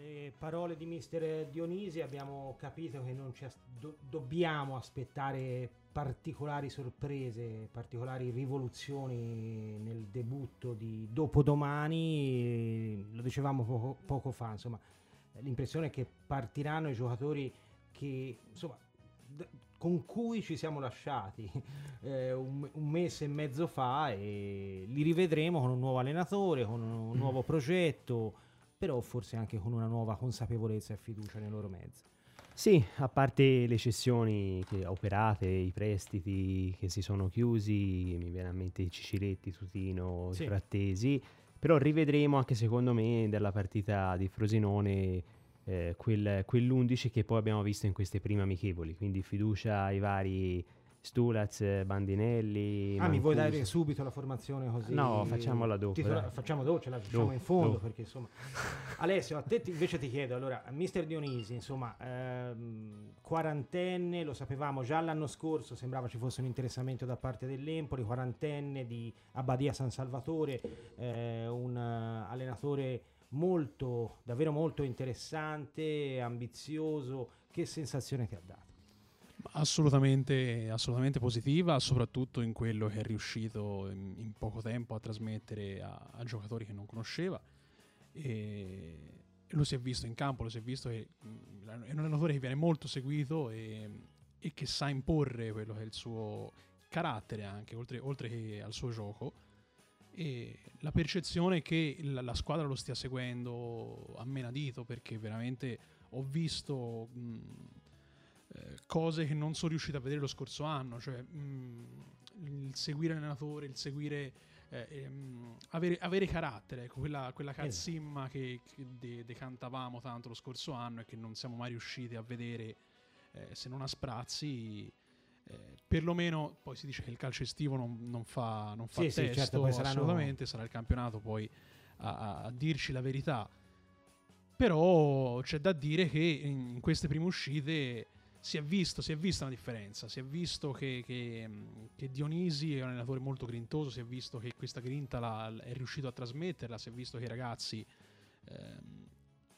Dalle parole di mister Dionisi abbiamo capito che non do, dobbiamo aspettare particolari sorprese, particolari rivoluzioni nel debutto di dopodomani, lo dicevamo poco, poco fa, insomma, l'impressione è che partiranno i giocatori che insomma, d- con cui ci siamo lasciati eh, un, un, mese e mezzo fa e li rivedremo con un nuovo allenatore, con un nuovo progetto, però forse anche con una nuova consapevolezza e fiducia nei loro mezzi. Sì, a parte le cessioni che operate, i prestiti che si sono chiusi, mi viene a mente Ciciretti, Tutino, sì. Frattesi, però rivedremo anche secondo me della partita di Frosinone eh, quel, quell'11 che poi abbiamo visto in queste prime amichevoli, quindi fiducia ai vari Stulaz, Bandinelli. Ah, Mancuso. mi vuoi dare subito la formazione così? No, facciamola dopo. Titola- facciamo dopo, ce la facciamo dopo, in fondo dopo. perché insomma. Alessio, a te ti, invece ti chiedo, allora, Mister Dionisi, insomma, ehm, quarantenne, lo sapevamo già l'anno scorso, sembrava ci fosse un interessamento da parte dell'Empoli, quarantenne di Abbadia San Salvatore, eh, un uh, allenatore molto, davvero molto interessante, ambizioso. Che sensazione ti ha dato? Assolutamente, assolutamente, positiva, soprattutto in quello che è riuscito in, in poco tempo a trasmettere a, a, giocatori che non conosceva. E lo si è visto in campo, lo si è visto che mm, è un allenatore che viene molto seguito e, e, che sa imporre quello che è il suo carattere anche, oltre, oltre che al suo gioco. E la percezione che la, la, squadra lo stia seguendo a menadito perché veramente ho visto... Mh, mm, eh, cose che non sono riuscito a vedere lo scorso anno, cioè mh, mm, il seguire l'allenatore, il seguire eh, ehm, avere, avere, carattere, ecco, quella, quella calzimma che, che de- decantavamo tanto lo scorso anno e che non siamo mai riusciti a vedere eh, se non a sprazzi. Eh, perlomeno poi si dice che il calcio estivo non, non fa, non fa sì, testo, sì, certo, assolutamente sarà il campionato poi a, a, a dirci la verità. Però c'è da dire che in queste prime uscite si è visto, si è vista una differenza, si è visto che, che, che, Dionisi è un allenatore molto grintoso, si è visto che questa grinta la, è riuscito a trasmetterla, si è visto che i ragazzi, ehm,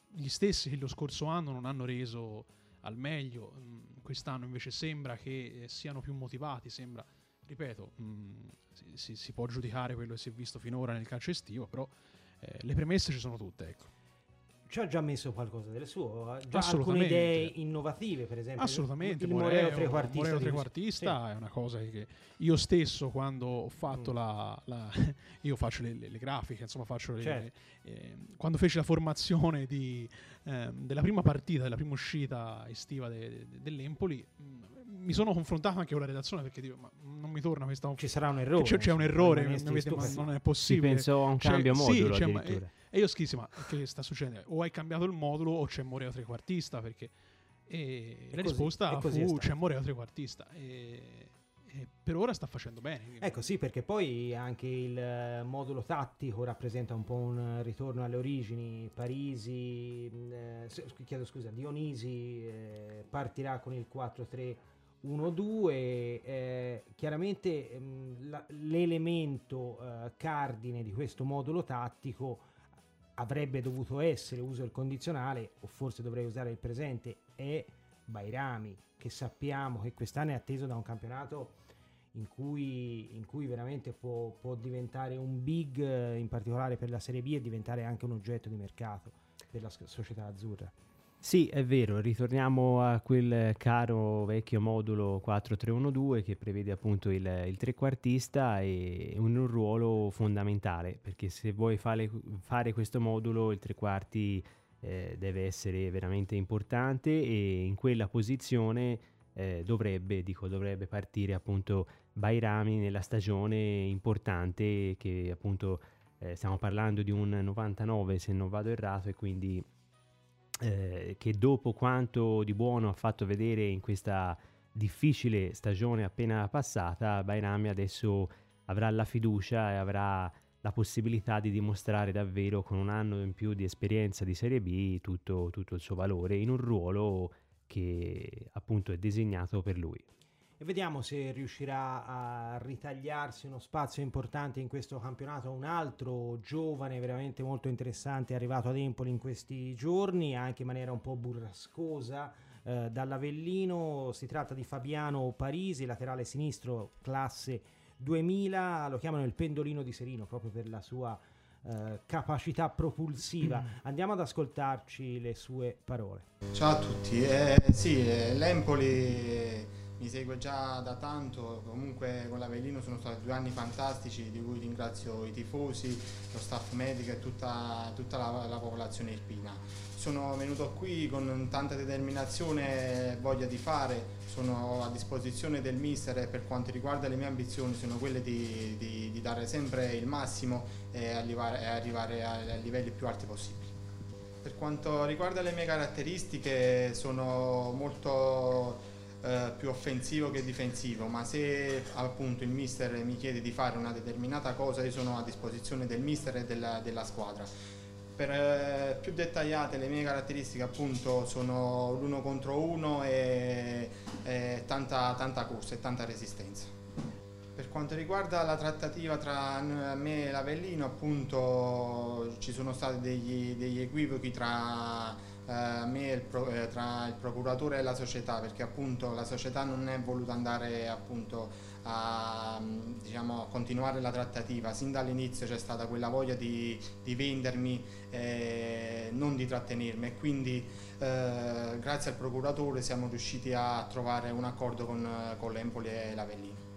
gli stessi che lo scorso anno non hanno reso al meglio, mh, quest'anno invece sembra che siano più motivati, sembra, ripeto, mh, si, si, può giudicare quello che si è visto finora nel calcio estivo, però eh, le premesse ci sono tutte, ecco ci ha già messo qualcosa del suo, già alcune idee innovative, per esempio. Assolutamente, il Moreo trequartista, Moreo trequartista sì. è una cosa che io stesso quando ho fatto mm. la, la io faccio le, le, le, grafiche, insomma faccio le, certo. eh, quando feci la formazione di, eh, della prima partita, della prima uscita estiva de, de, dell'Empoli, mm, mi sono confrontato anche con la redazione perché dico, ma non mi torna questa... Ci sarà un errore. C'è, c'è un errore, ma non è possibile. Si penso a un cambio cioè, modulo sì, cioè, e, io scrissi, ma che sta succedendo? O hai cambiato il modulo o c'è Moreo trequartista perché... E, e la così, risposta fu c'è Moreo trequartista. E, per ora sta facendo bene. Ecco sì, perché poi anche il eh, modulo tattico rappresenta un po' un ritorno alle origini. Parisi, eh, chiedo scusa, Dionisi eh, partirà con il 4-3 1-2, eh, chiaramente ehm, la, l'elemento eh, cardine di questo modulo tattico avrebbe dovuto essere, uso il condizionale, o forse dovrei usare il presente, è Bairami, che sappiamo che quest'anno è atteso da un campionato in cui, in cui veramente può, può, diventare un big, in particolare per la Serie B, e diventare anche un oggetto di mercato per la società azzurra. Sì, è vero, ritorniamo a quel caro vecchio modulo 4-3-1-2 che prevede appunto il, il trequartista e un, un ruolo fondamentale, perché se vuoi fare, fare questo modulo il tre quarti eh, deve essere veramente importante e in quella posizione eh, dovrebbe, dico, dovrebbe partire appunto Bairami nella stagione importante che appunto eh, stiamo parlando di un 99 se non vado errato e quindi eh, che dopo quanto di buono ha fatto vedere in questa difficile stagione appena passata Bairami adesso avrà la fiducia e avrà la possibilità di dimostrare davvero con un anno in più di esperienza di Serie B tutto, tutto il suo valore in un ruolo che appunto è designato per lui. E vediamo se riuscirà a ritagliarsi uno spazio importante in questo campionato. Un altro giovane veramente molto interessante è arrivato ad Empoli in questi giorni, anche in maniera un po' burrascosa. Eh, dall'Avellino si tratta di Fabiano Parisi, laterale sinistro, classe 2000, lo chiamano il pendolino di Serino proprio per la sua eh, capacità propulsiva. Andiamo ad ascoltarci le sue parole. Ciao a tutti, eh, sì, eh, l'Empoli mi segue già da tanto, comunque con l'Avellino sono stati due anni fantastici di cui ringrazio i tifosi, lo staff medico e tutta, tutta la, la, popolazione irpina. Sono venuto qui con tanta determinazione e voglia di fare, sono a disposizione del mister e per quanto riguarda le mie ambizioni sono quelle di, di, di dare sempre il massimo e arrivare, arrivare ai livelli più alti possibili. Per quanto riguarda le mie caratteristiche sono molto eh, più offensivo che difensivo, ma se appunto il mister mi chiede di fare una determinata cosa io sono a disposizione del mister e della, della squadra. Per eh, più dettagliate le mie caratteristiche appunto sono l'uno contro uno e, e tanta, tanta corsa e tanta resistenza. Per quanto riguarda la trattativa tra me e l'Avellino appunto ci sono stati degli, degli equivochi tra me il pro, eh, tra il procuratore e la società perché appunto la società non è voluta andare appunto a diciamo, continuare la trattativa. Sin dall'inizio c'è stata quella voglia di, di vendermi eh, non di trattenermi. E quindi eh, grazie al procuratore siamo riusciti a trovare un accordo con, con l'Empoli e l'Avellino.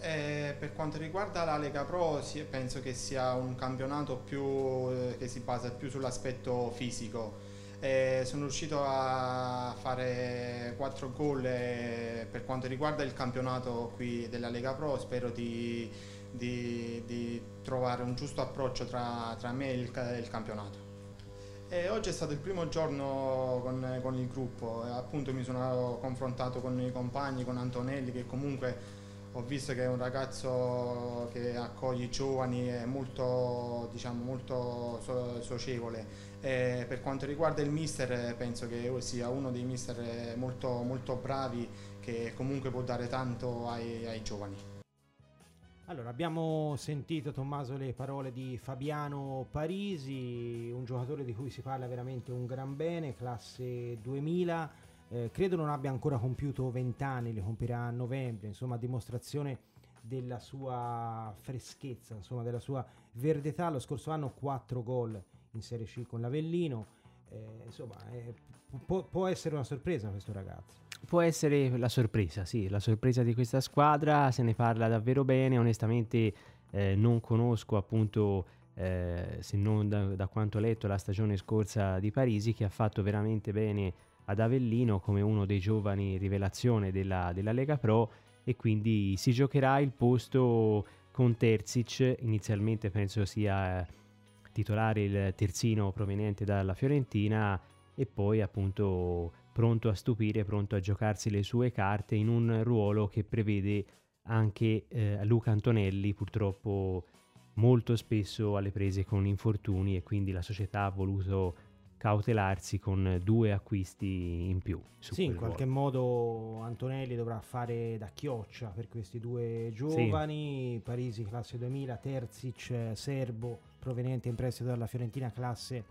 Eh, per quanto riguarda la Lega Pro penso che sia un campionato più, eh, che si basa più sull'aspetto fisico eh, sono riuscito a fare 4 gol per quanto riguarda il campionato qui della Lega Pro, spero di, di, di trovare un giusto approccio tra, tra me e il, il campionato. E oggi è stato il primo giorno con, con, il gruppo, appunto mi sono confrontato con i compagni, con Antonelli che comunque ho visto che è un ragazzo che accoglie i giovani, è molto, diciamo, molto socievole e per quanto riguarda il mister penso che sia uno dei mister molto, molto bravi che comunque può dare tanto ai, ai giovani. Allora, abbiamo sentito Tommaso le parole di Fabiano Parisi, un giocatore di cui si parla veramente un gran bene, classe 2000, eh, credo non abbia ancora compiuto 20 anni, li compirà a novembre, insomma dimostrazione della sua freschezza, insomma della sua verdetà, lo scorso anno 4 gol in Serie C con l'Avellino. Eh, insomma, eh, può, può, essere una sorpresa questo ragazzo. Può essere la sorpresa, sì, la sorpresa di questa squadra, se ne parla davvero bene, onestamente eh, non conosco appunto, eh, se non da, da, quanto ho letto, la stagione scorsa di Parisi che ha fatto veramente bene ad Avellino come uno dei giovani rivelazione della, della Lega Pro e quindi si giocherà il posto con Terzic, inizialmente penso sia titolare il terzino proveniente dalla Fiorentina e poi appunto pronto a stupire, pronto a giocarsi le sue carte in un ruolo che prevede anche eh, Luca Antonelli purtroppo molto spesso alle prese con infortuni e quindi la società ha voluto cautelarsi con due acquisti in più. sì, in qualche ruolo. modo Antonelli dovrà fare da chioccia per questi due giovani, sì. Parisi classe 2000, Terzic serbo proveniente in prestito dalla Fiorentina classe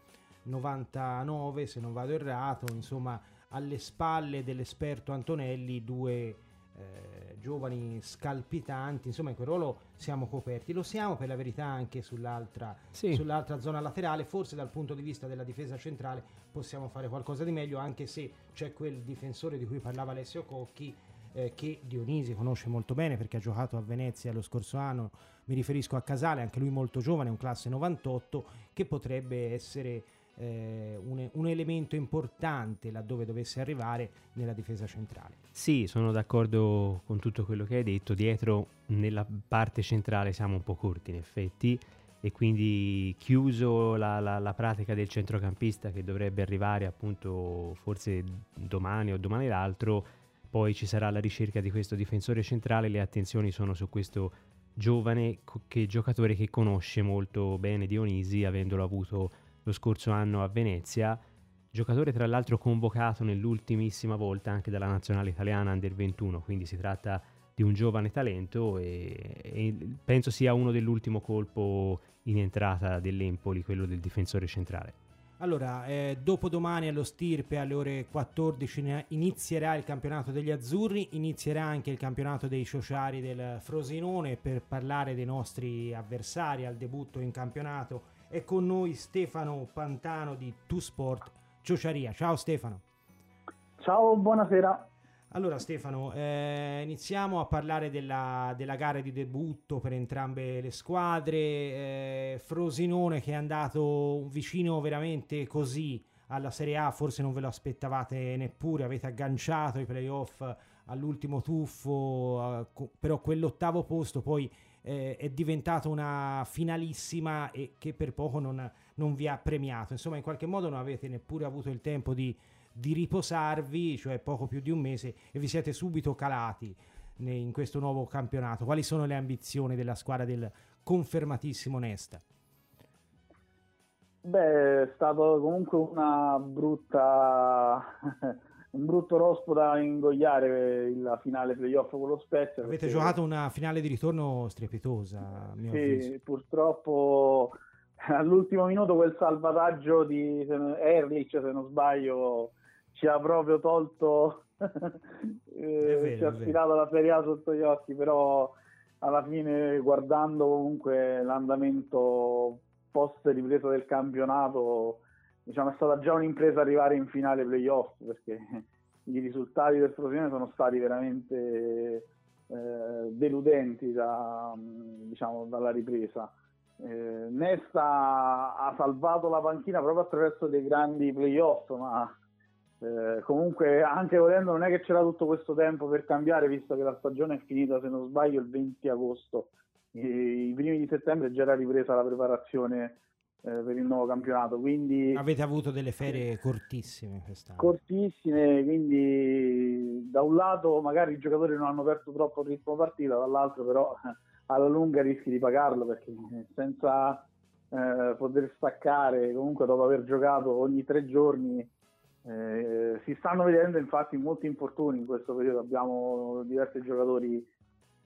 99 se non vado errato, insomma alle spalle dell'esperto Antonelli due eh, giovani scalpitanti, insomma in quel ruolo siamo coperti, lo siamo per la verità anche sull'altra, Sì. sull'altra zona laterale, forse dal punto di vista della difesa centrale possiamo fare qualcosa di meglio anche se c'è quel difensore di cui parlava Alessio Cocchi eh, che Dionisi conosce molto bene perché ha giocato a Venezia lo scorso anno, mi riferisco a Casale, anche lui molto giovane, un classe 98, che potrebbe essere eh, un, un elemento importante laddove dovesse arrivare nella difesa centrale. Sì, sono d'accordo con tutto quello che hai detto. Dietro, nella parte centrale, siamo un po' corti in effetti. E quindi chiuso la, la- la pratica del centrocampista che dovrebbe arrivare appunto forse domani o domani l'altro, poi ci sarà la ricerca di questo difensore centrale. Le attenzioni sono su questo giovane che, giocatore che conosce molto bene Dionisi, avendolo avuto lo scorso anno a Venezia. Giocatore tra l'altro convocato nell'ultimissima volta anche dalla nazionale italiana Under 21, quindi si tratta di un giovane talento e, e penso sia uno dell'ultimo colpo in entrata dell'Empoli, quello del difensore centrale. Allora, eh, dopodomani allo Stirpe alle ore 14 ne- inizierà il campionato degli Azzurri, inizierà anche il campionato dei Ciociari del Frosinone per parlare dei nostri avversari al debutto in campionato. È con noi Stefano Pantano di Tu Sport Ciociaria. Ciao Stefano. Ciao, buonasera. Allora Stefano, eh, iniziamo a parlare della, della gara di debutto per entrambe le squadre. eh, Frosinone che è andato vicino veramente così alla Serie A, forse non ve lo aspettavate neppure, avete agganciato i playoff all'ultimo tuffo, eh, però quell'ottavo posto poi eh, è diventato una finalissima e che per poco non, non vi ha premiato. Insomma, in qualche modo non avete neppure avuto il tempo di di riposarvi, cioè poco più di un mese, e vi siete subito calati in questo nuovo campionato. Quali sono le ambizioni della squadra del confermatissimo Nesta? Beh, è stato comunque una brutta, un brutto rospo da ingoiare la finale playoff con lo Spezia. Avete giocato una finale di ritorno strepitosa, mio avviso. Sì, purtroppo all'ultimo minuto quel salvataggio di Erlich, se non sbaglio, ci ha proprio tolto, eh, vero, ci ha sfilato la Serie A sotto gli occhi, però alla fine guardando comunque l'andamento post ripresa del campionato, diciamo è stata già un'impresa arrivare in finale playoff perché i risultati del Frosinone sono stati veramente eh, deludenti da, diciamo, dalla ripresa. Eh, Nesta ha salvato la panchina proprio attraverso dei grandi playoff, ma eh, comunque anche volendo non è che c'era tutto questo tempo per cambiare, visto che la stagione è finita, se non sbaglio, il 20 agosto. I, i primi di settembre già era ripresa la preparazione per il nuovo campionato, quindi Avete avuto delle ferie cortissime quest'anno. cortissime, quindi da un lato magari i giocatori non hanno perso troppo il ritmo partita, dall'altro però eh, alla lunga rischi di pagarlo perché senza eh, poter staccare, comunque dopo aver giocato ogni tre giorni, eh, si stanno vedendo infatti molti infortuni in questo periodo, abbiamo diversi giocatori,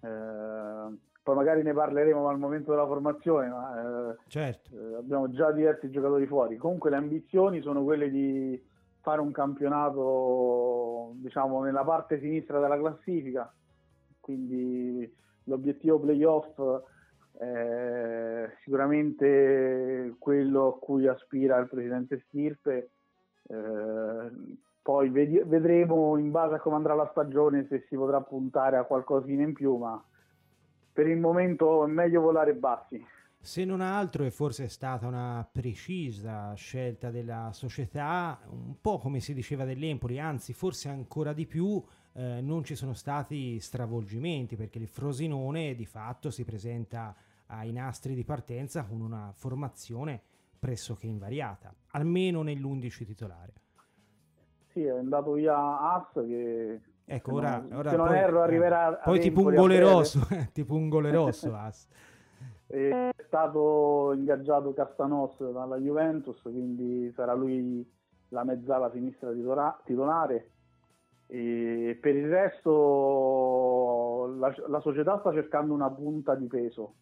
eh, poi magari ne parleremo al momento della formazione, ma eh, Certo. eh, abbiamo già diversi giocatori fuori. Comunque le ambizioni sono quelle di fare un campionato, diciamo, nella parte sinistra della classifica. Quindi l'obiettivo playoff è sicuramente quello a cui aspira il presidente Stirpe. Eh, poi vedremo in base a come andrà la stagione se si potrà puntare a qualcosina in più, ma per il momento è meglio volare bassi. Se non altro è forse stata una precisa scelta della società, un po' come si diceva dell'Empoli, anzi forse ancora di più, eh, non ci sono stati stravolgimenti perché il Frosinone di fatto si presenta ai nastri di partenza con una formazione pressoché invariata, almeno nell'11 titolare. Sì, è andato via As che Ecco, se ora, non, ora se non poi, erro eh, arriverà poi tipo un Empoli a gole breve. rosso, tipo un gole rosso As. È stato ingaggiato Castanos dalla Juventus, quindi sarà lui la mezzala sinistra titola- titolare. E per il resto la, la società sta cercando una punta di peso.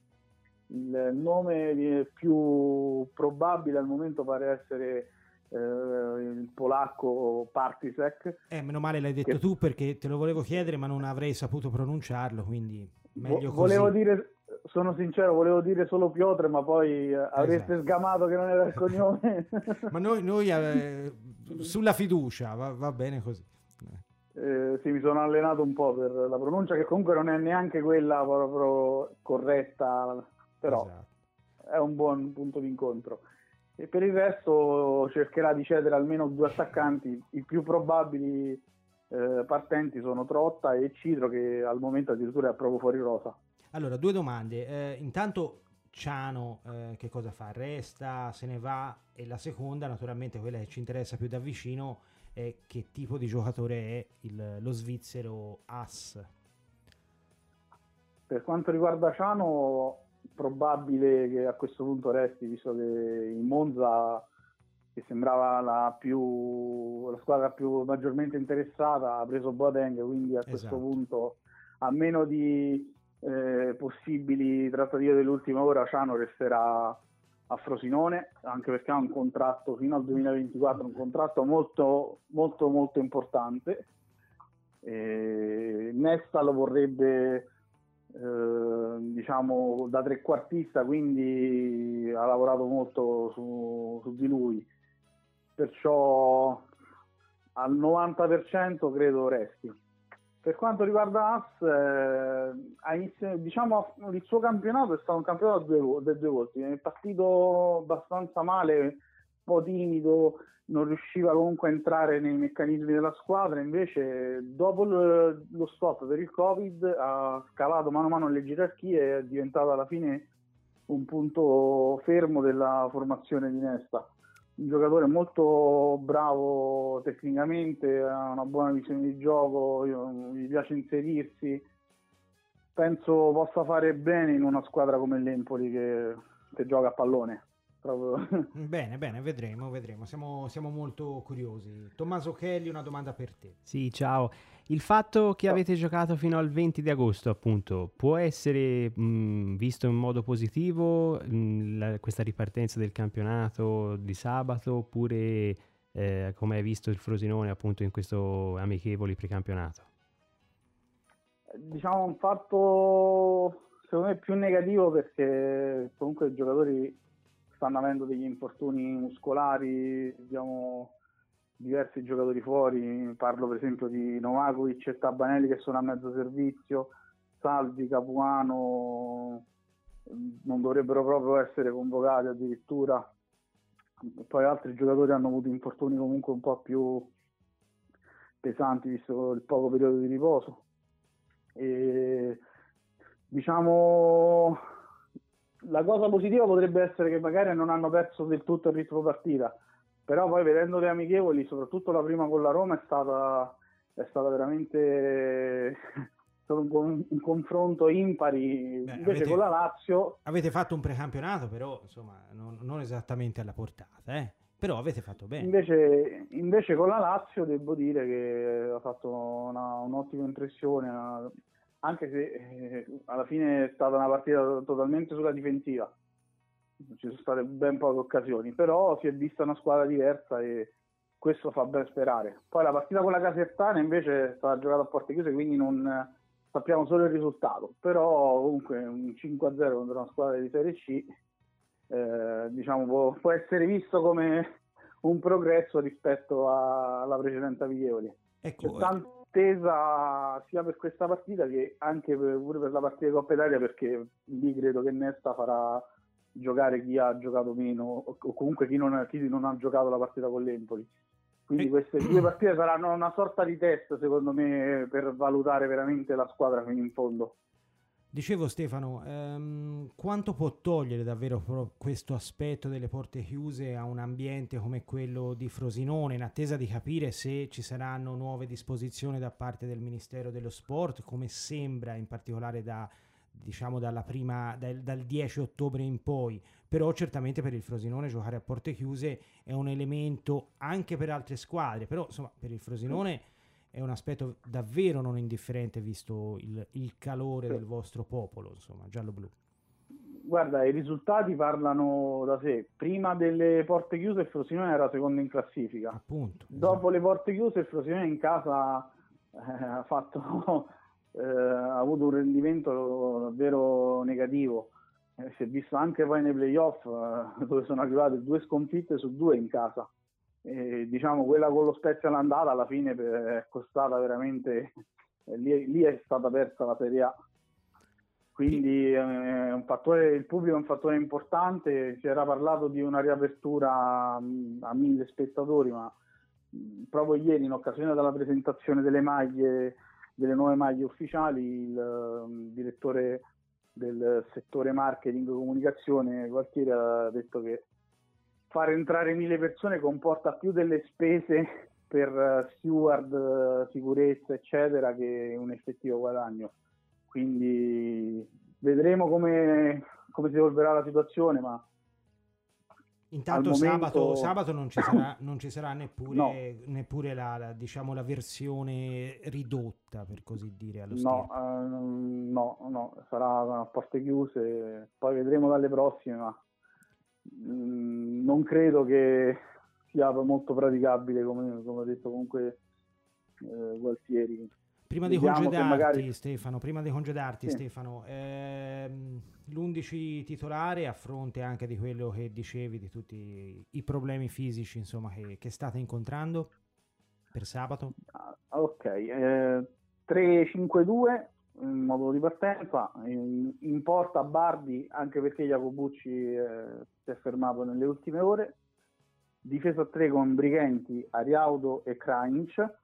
Il nome più probabile al momento pare essere eh, il polacco Partisek. Eh, meno male l'hai detto che... tu perché te lo volevo chiedere ma non avrei saputo pronunciarlo, quindi meglio Vo- volevo così. dire sono sincero, volevo dire solo Piotr, ma poi eh, avreste esatto. sgamato che non era il cognome. ma noi, noi eh, sulla fiducia, va, va bene così. Eh, sì, mi sono allenato un po' per la pronuncia, che comunque non è neanche quella proprio corretta, però esatto. è un buon punto di incontro. E per il resto cercherà di cedere almeno due attaccanti, i più probabili eh, partenti sono Trotta e Cidro, che al momento addirittura è proprio fuori rosa. Allora, due domande. Eh, intanto Ciano eh, che cosa fa? Resta, se ne va? E la seconda, naturalmente quella che ci interessa più da vicino, è che tipo di giocatore è il, lo svizzero As? Per quanto riguarda Ciano, probabile che a questo punto resti, visto che in Monza, che sembrava la, più, la squadra più maggiormente interessata, ha preso Boateng, quindi a esatto. questo punto, a meno di eh, possibili trattative dell'ultima ora Ciano resterà a Frosinone anche perché ha un contratto fino al 2024 un contratto molto molto molto importante e Nesta lo vorrebbe eh, diciamo da trequartista quindi ha lavorato molto su, su di lui perciò al 90% credo resti per quanto riguarda As, eh, inizio, diciamo, il suo campionato è stato un campionato a due, due, volti. È partito abbastanza male, po' timido, non riusciva comunque a entrare nei meccanismi della squadra. Invece, dopo lo, stop per il Covid, ha scalato mano a mano le gerarchie e è diventato alla fine un punto fermo della formazione di Nesta un giocatore molto bravo tecnicamente, ha una buona visione di gioco, gli piace inserirsi. Penso possa fare bene in una squadra come l'Empoli che, che gioca a pallone. Bene, bene, vedremo, vedremo. Siamo, siamo, molto curiosi. Tommaso Kelly, una domanda per te. Sì, ciao. Il fatto che avete giocato fino al 20 di agosto, appunto, può essere mh, visto in modo positivo mh, la, questa ripartenza del campionato di sabato oppure eh, come hai visto il Frosinone appunto in questo amichevoli precampionato? Diciamo un fatto secondo me più negativo perché comunque i giocatori stanno avendo degli infortuni muscolari, abbiamo diversi giocatori fuori, parlo per esempio di Novakovic e Tabanelli che sono a mezzo servizio, Salvi, Capuano non dovrebbero proprio essere convocati addirittura, poi altri giocatori hanno avuto infortuni comunque un po' più pesanti visto il poco periodo di riposo. E, diciamo la cosa positiva potrebbe essere che magari non hanno perso del tutto il ritmo partita, però poi vedendo le amichevoli, soprattutto la prima con la Roma, è stata, è stata veramente stato un, un, confronto impari. Beh, Invece avete, con la Lazio... Avete fatto un precampionato, però insomma non, non esattamente alla portata, eh? però avete fatto bene. Invece, invece, con la Lazio devo dire che ha fatto una, un'ottima impressione, anche se eh, alla fine è stata una partita totalmente sulla difensiva, ci sono state ben poche occasioni, però si è vista una squadra diversa e questo fa ben sperare. Poi la partita con la Casertana invece è stata giocata a porte chiuse, quindi non sappiamo solo il risultato, però comunque un 5-0 contro una squadra di Serie C eh, diciamo può, può, essere visto come un progresso rispetto a, alla precedente amichevoli. Ecco, attesa sia per questa partita che anche per, pure per la partita di Coppa Italia perché lì credo che Nesta farà giocare chi ha giocato meno o, comunque chi non, chi non, ha giocato la partita con l'Empoli. Quindi queste due partite saranno una sorta di test secondo me per valutare veramente la squadra fino in fondo. Dicevo Stefano, ehm, quanto può togliere davvero questo aspetto delle porte chiuse a un ambiente come quello di Frosinone, in attesa di capire se ci saranno nuove disposizioni da parte del Ministero dello Sport, come sembra in particolare da, diciamo prima, dal, dal 10 ottobre in poi, però certamente per il Frosinone giocare a porte chiuse è un elemento anche per altre squadre, però insomma per il Frosinone è un aspetto davvero non indifferente visto il, il calore del vostro popolo, insomma, giallo-blu. Guarda, i risultati parlano da sé. Prima delle porte chiuse il Frosinone era secondo in classifica. Appunto. Dopo esatto. le porte chiuse il Frosinone in casa eh, ha, fatto, eh, ha avuto un rendimento davvero negativo. Eh, si è visto anche poi nei playoff eh, dove sono arrivate due sconfitte su due in casa. E, diciamo quella con lo Spezia all'andata alla fine è costata veramente, lì, lì è stata persa la Serie A. Quindi eh, fattore, il pubblico è un fattore importante, si era parlato di una riapertura mh, a mille spettatori, ma mh, proprio ieri in occasione della presentazione delle maglie, delle nuove maglie ufficiali, il, il direttore del settore marketing e comunicazione Gualtieri ha detto che far entrare mille persone comporta più delle spese per steward, sicurezza eccetera che un effettivo guadagno quindi vedremo come, come si evolverà la situazione, ma Intanto momento... sabato, sabato, non ci sarà, non ci sarà neppure, no. neppure la, la, diciamo, la, versione ridotta, per così dire. Allo no, uh, no, no, sarà a porte chiuse, poi vedremo dalle prossime, ma non credo che sia molto praticabile, come, come ha detto comunque eh, Gualtieri. Prima di congedarti, magari... Stefano, prima di congedarti, sì. Stefano, ehm, l'11 titolare a fronte anche di quello che dicevi, di tutti i problemi fisici insomma, che, che state incontrando per sabato? Ah, ok, eh, 3-5-2 in modo di partenza, in, in, porta Bardi anche perché Jacobucci eh, si è fermato nelle ultime ore, difesa a 3 con Brighenti, Ariaudo e Krajnic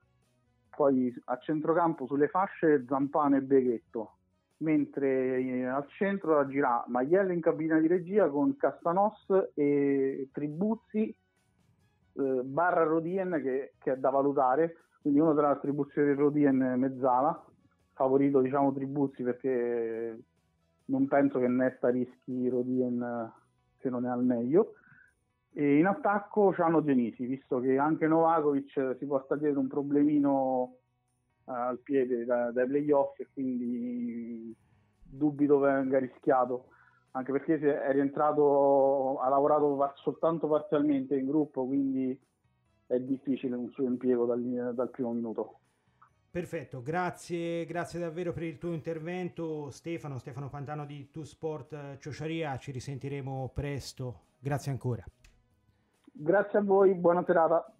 poi a centrocampo sulle fasce Zampano e Beghetto, mentre eh, al centro la girà Maiello in cabina di regia con Castanos e Tribuzzi eh, barra Rodien che, che, è da valutare, quindi una delle attribuzioni di Rodien mezzala, favorito diciamo Tribuzzi perché non penso che Nesta rischi Rodien se non è al meglio. E in attacco c'hanno Genisi, visto che anche Novakovic si porta dietro un problemino uh, al piede da, dai playoff e quindi dubito venga rischiato, anche perché è rientrato, ha lavorato soltanto parzialmente in gruppo, quindi è difficile un suo impiego dal, dal primo minuto. Perfetto, grazie, grazie davvero per il tuo intervento Stefano, Stefano Pantano di Tu Sport Ciociaria, ci risentiremo presto, grazie ancora. Grazie a voi, buona serata.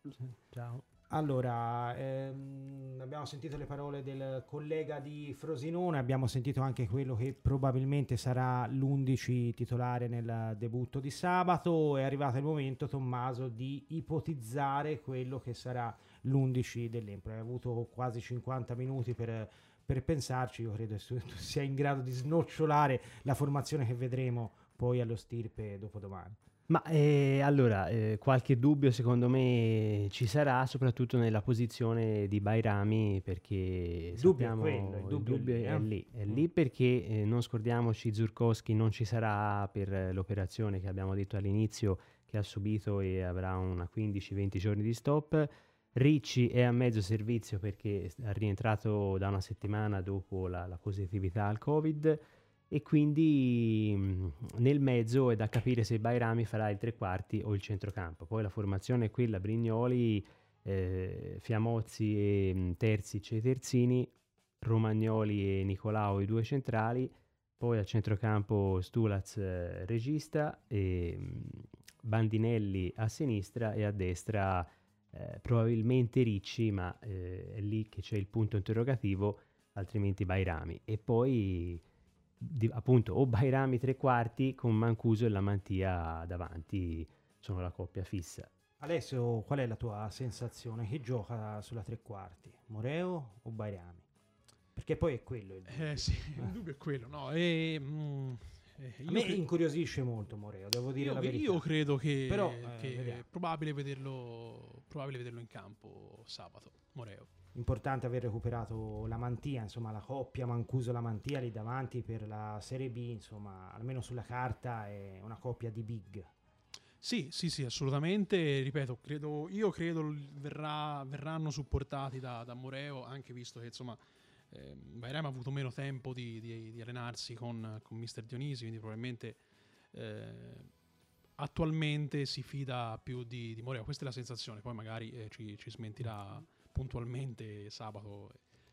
Ciao. Allora, ehm, abbiamo sentito le parole del collega di Frosinone, abbiamo sentito anche quello che probabilmente sarà l'11 titolare nel debutto di sabato. È arrivato il momento, Tommaso, di ipotizzare quello che sarà l'11 dell'Empoli. Hai avuto quasi 50 minuti per, per pensarci, io credo che tu sia in grado di snocciolare la formazione che vedremo poi allo stirpe dopodomani. Ma eh, allora, eh, qualche dubbio secondo me ci sarà, soprattutto nella posizione di Bairami, perché dubbio sappiamo, è quello, il dubbio, il dubbio è, è, lì, è mm. lì perché eh, non scordiamoci Zurkowski non ci sarà per l'operazione che abbiamo detto all'inizio che ha subito e avrà una 15-20 giorni di stop. Ricci è a mezzo servizio perché è rientrato da una settimana dopo la, la positività al Covid e quindi mm, nel mezzo è da capire se Bairami farà il tre quarti o il centrocampo. Poi la formazione è quella, Brignoli, eh, Fiamozzi e mm, Terzic e Terzini, Romagnoli e Nicolao i due centrali, poi al centrocampo Stulaz eh, regista e mm, Bandinelli a sinistra e a destra eh, probabilmente Ricci, ma eh, è lì che c'è il punto interrogativo, altrimenti Bairami. E poi di, appunto o Bairami tre quarti con Mancuso e la Mantia davanti sono la coppia fissa. Alessio, qual è la tua sensazione? Chi gioca sulla tre quarti? Moreo o Bairami? Perché poi è quello il dubbio. Eh sì, il dubbio è quello, no? E, mm, eh, a me cre- incuriosisce molto Moreo, devo dire io, la verità. Io credo che, Però, eh, che è probabile vederlo, probabile vederlo in campo sabato, Moreo importante aver recuperato la mantia, insomma la coppia Mancuso la mantia lì davanti per la Serie B, insomma almeno sulla carta è una coppia di big. Sì, sì, sì, assolutamente. Ripeto, credo, io credo verrà, verranno supportati da, da, Moreo, anche visto che insomma eh, Bairama ha avuto meno tempo di, di, di allenarsi con, con Mister Dionisi, quindi probabilmente eh, attualmente si fida più di, di Morea. Questa è la sensazione, poi magari eh, ci, ci, smentirà puntualmente sabato.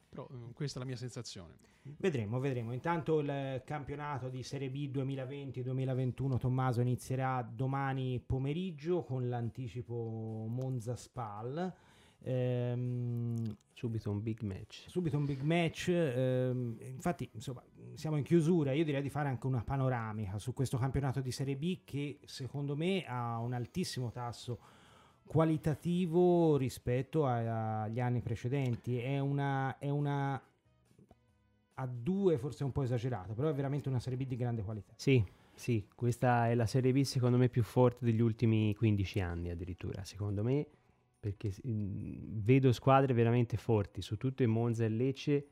Però eh, questa è la mia sensazione. Vedremo, vedremo. Intanto il campionato di Serie B 2020-2021 Tommaso inizierà domani pomeriggio con l'anticipo Monza Spal. Ehm, subito un big match. Subito un big match. Ehm, infatti, insomma, siamo in chiusura. Io direi di fare anche una panoramica su questo campionato di Serie B che secondo me ha un altissimo tasso qualitativo rispetto agli anni precedenti. È una, è una a due forse un po' esagerato, però è veramente una Serie B di grande qualità. Sì, sì, questa è la Serie B secondo me più forte degli ultimi 15 anni addirittura, secondo me perché mh, vedo squadre veramente forti, soprattutto in Monza e Lecce,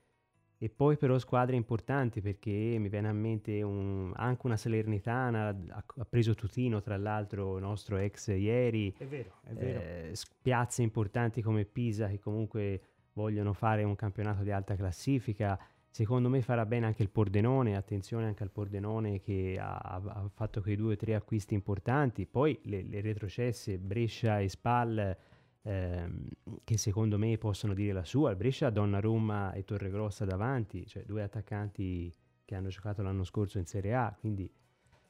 e poi però squadre importanti perché mi viene a mente un, anche una Salernitana, ha, ha, preso Tutino tra l'altro, nostro ex ieri, è vero, è vero. Eh, piazze importanti come Pisa che comunque vogliono fare un campionato di alta classifica. Secondo me farà bene anche il Pordenone, attenzione anche al Pordenone che ha, ha fatto quei due o tre acquisti importanti, poi le, le retrocesse Brescia e Spal ehm, che secondo me possono dire la sua. Il Brescia Donnarumma e Torregrossa davanti, cioè due attaccanti che hanno giocato l'anno scorso in Serie A, quindi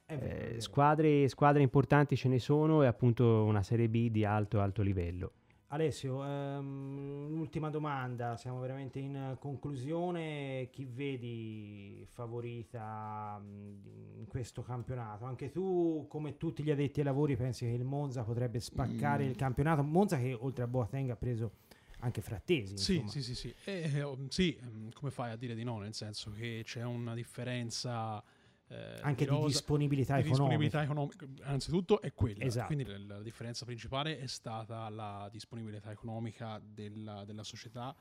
eh, squadre, squadre importanti ce ne sono e appunto una Serie B di alto alto livello. Alessio, ehm, l'ultima domanda, siamo veramente in conclusione, chi vedi favorita in questo campionato? Anche tu, come tutti gli addetti ai lavori, pensi che il Monza potrebbe spaccare mm. il campionato? Monza che oltre a Boateng ha preso anche Frattesi. Sì, sì, sì, sì. Eh, oh, sì, mm, come fai a dire di no? Nel senso che c'è una differenza eh, anche di, rosa, disponibilità, di disponibilità economica. Anzitutto è quella, esatto. quindi la, la, differenza principale è stata la disponibilità economica della, della società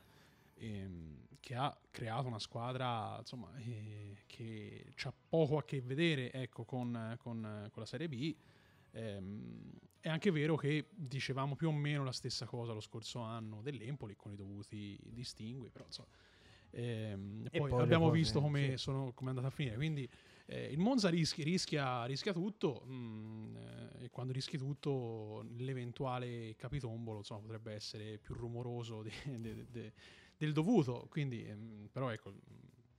ehm, che ha creato una squadra insomma, eh, che ha poco a che vedere ecco, con, con, con, la Serie B. Ehm, è anche vero che dicevamo più o meno la stessa cosa lo scorso anno dell'Empoli con i dovuti distingui, però insomma, ehm, poi, poi, abbiamo cose, visto come, sì. sono, come è andata a finire. Quindi eh, il Monza rischi, rischia, rischia, tutto mm, eh, e quando rischi tutto l'eventuale capitombolo insomma, potrebbe essere più rumoroso de, de, de, del dovuto. Quindi, ehm, però ecco,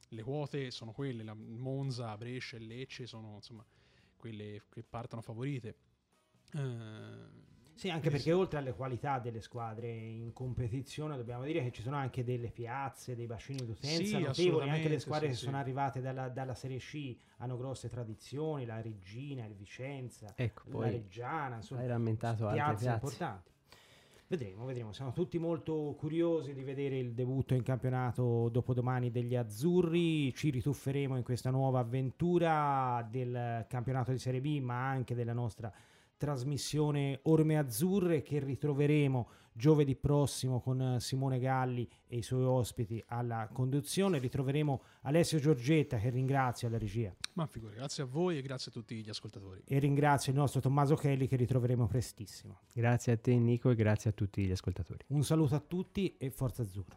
le quote sono quelle, la Monza, Brescia e Lecce sono insomma, quelle che partono favorite. Eh, sì, anche perché oltre alle qualità delle squadre in competizione dobbiamo dire che ci sono anche delle piazze, dei bacini d'utenza sì, notevoli, anche le squadre sì, che sì. sono arrivate dalla, dalla, Serie C hanno grosse tradizioni, la Regina, il Vicenza, ecco, la Reggiana, insomma, hai rammentato piazze, piazze importanti. Vedremo, vedremo. Siamo tutti molto curiosi di vedere il debutto in campionato dopodomani degli Azzurri. Ci ritufferemo in questa nuova avventura del campionato di Serie B, ma anche della nostra trasmissione Orme Azzurre che ritroveremo giovedì prossimo con Simone Galli e i suoi ospiti alla conduzione. Ritroveremo Alessio Giorgetta che ringrazio alla regia. Ma figuri, grazie a voi e grazie a tutti gli ascoltatori. E ringrazio il nostro Tommaso Kelly che ritroveremo prestissimo. Grazie a te Nico e grazie a tutti gli ascoltatori. Un saluto a tutti e forza azzurra.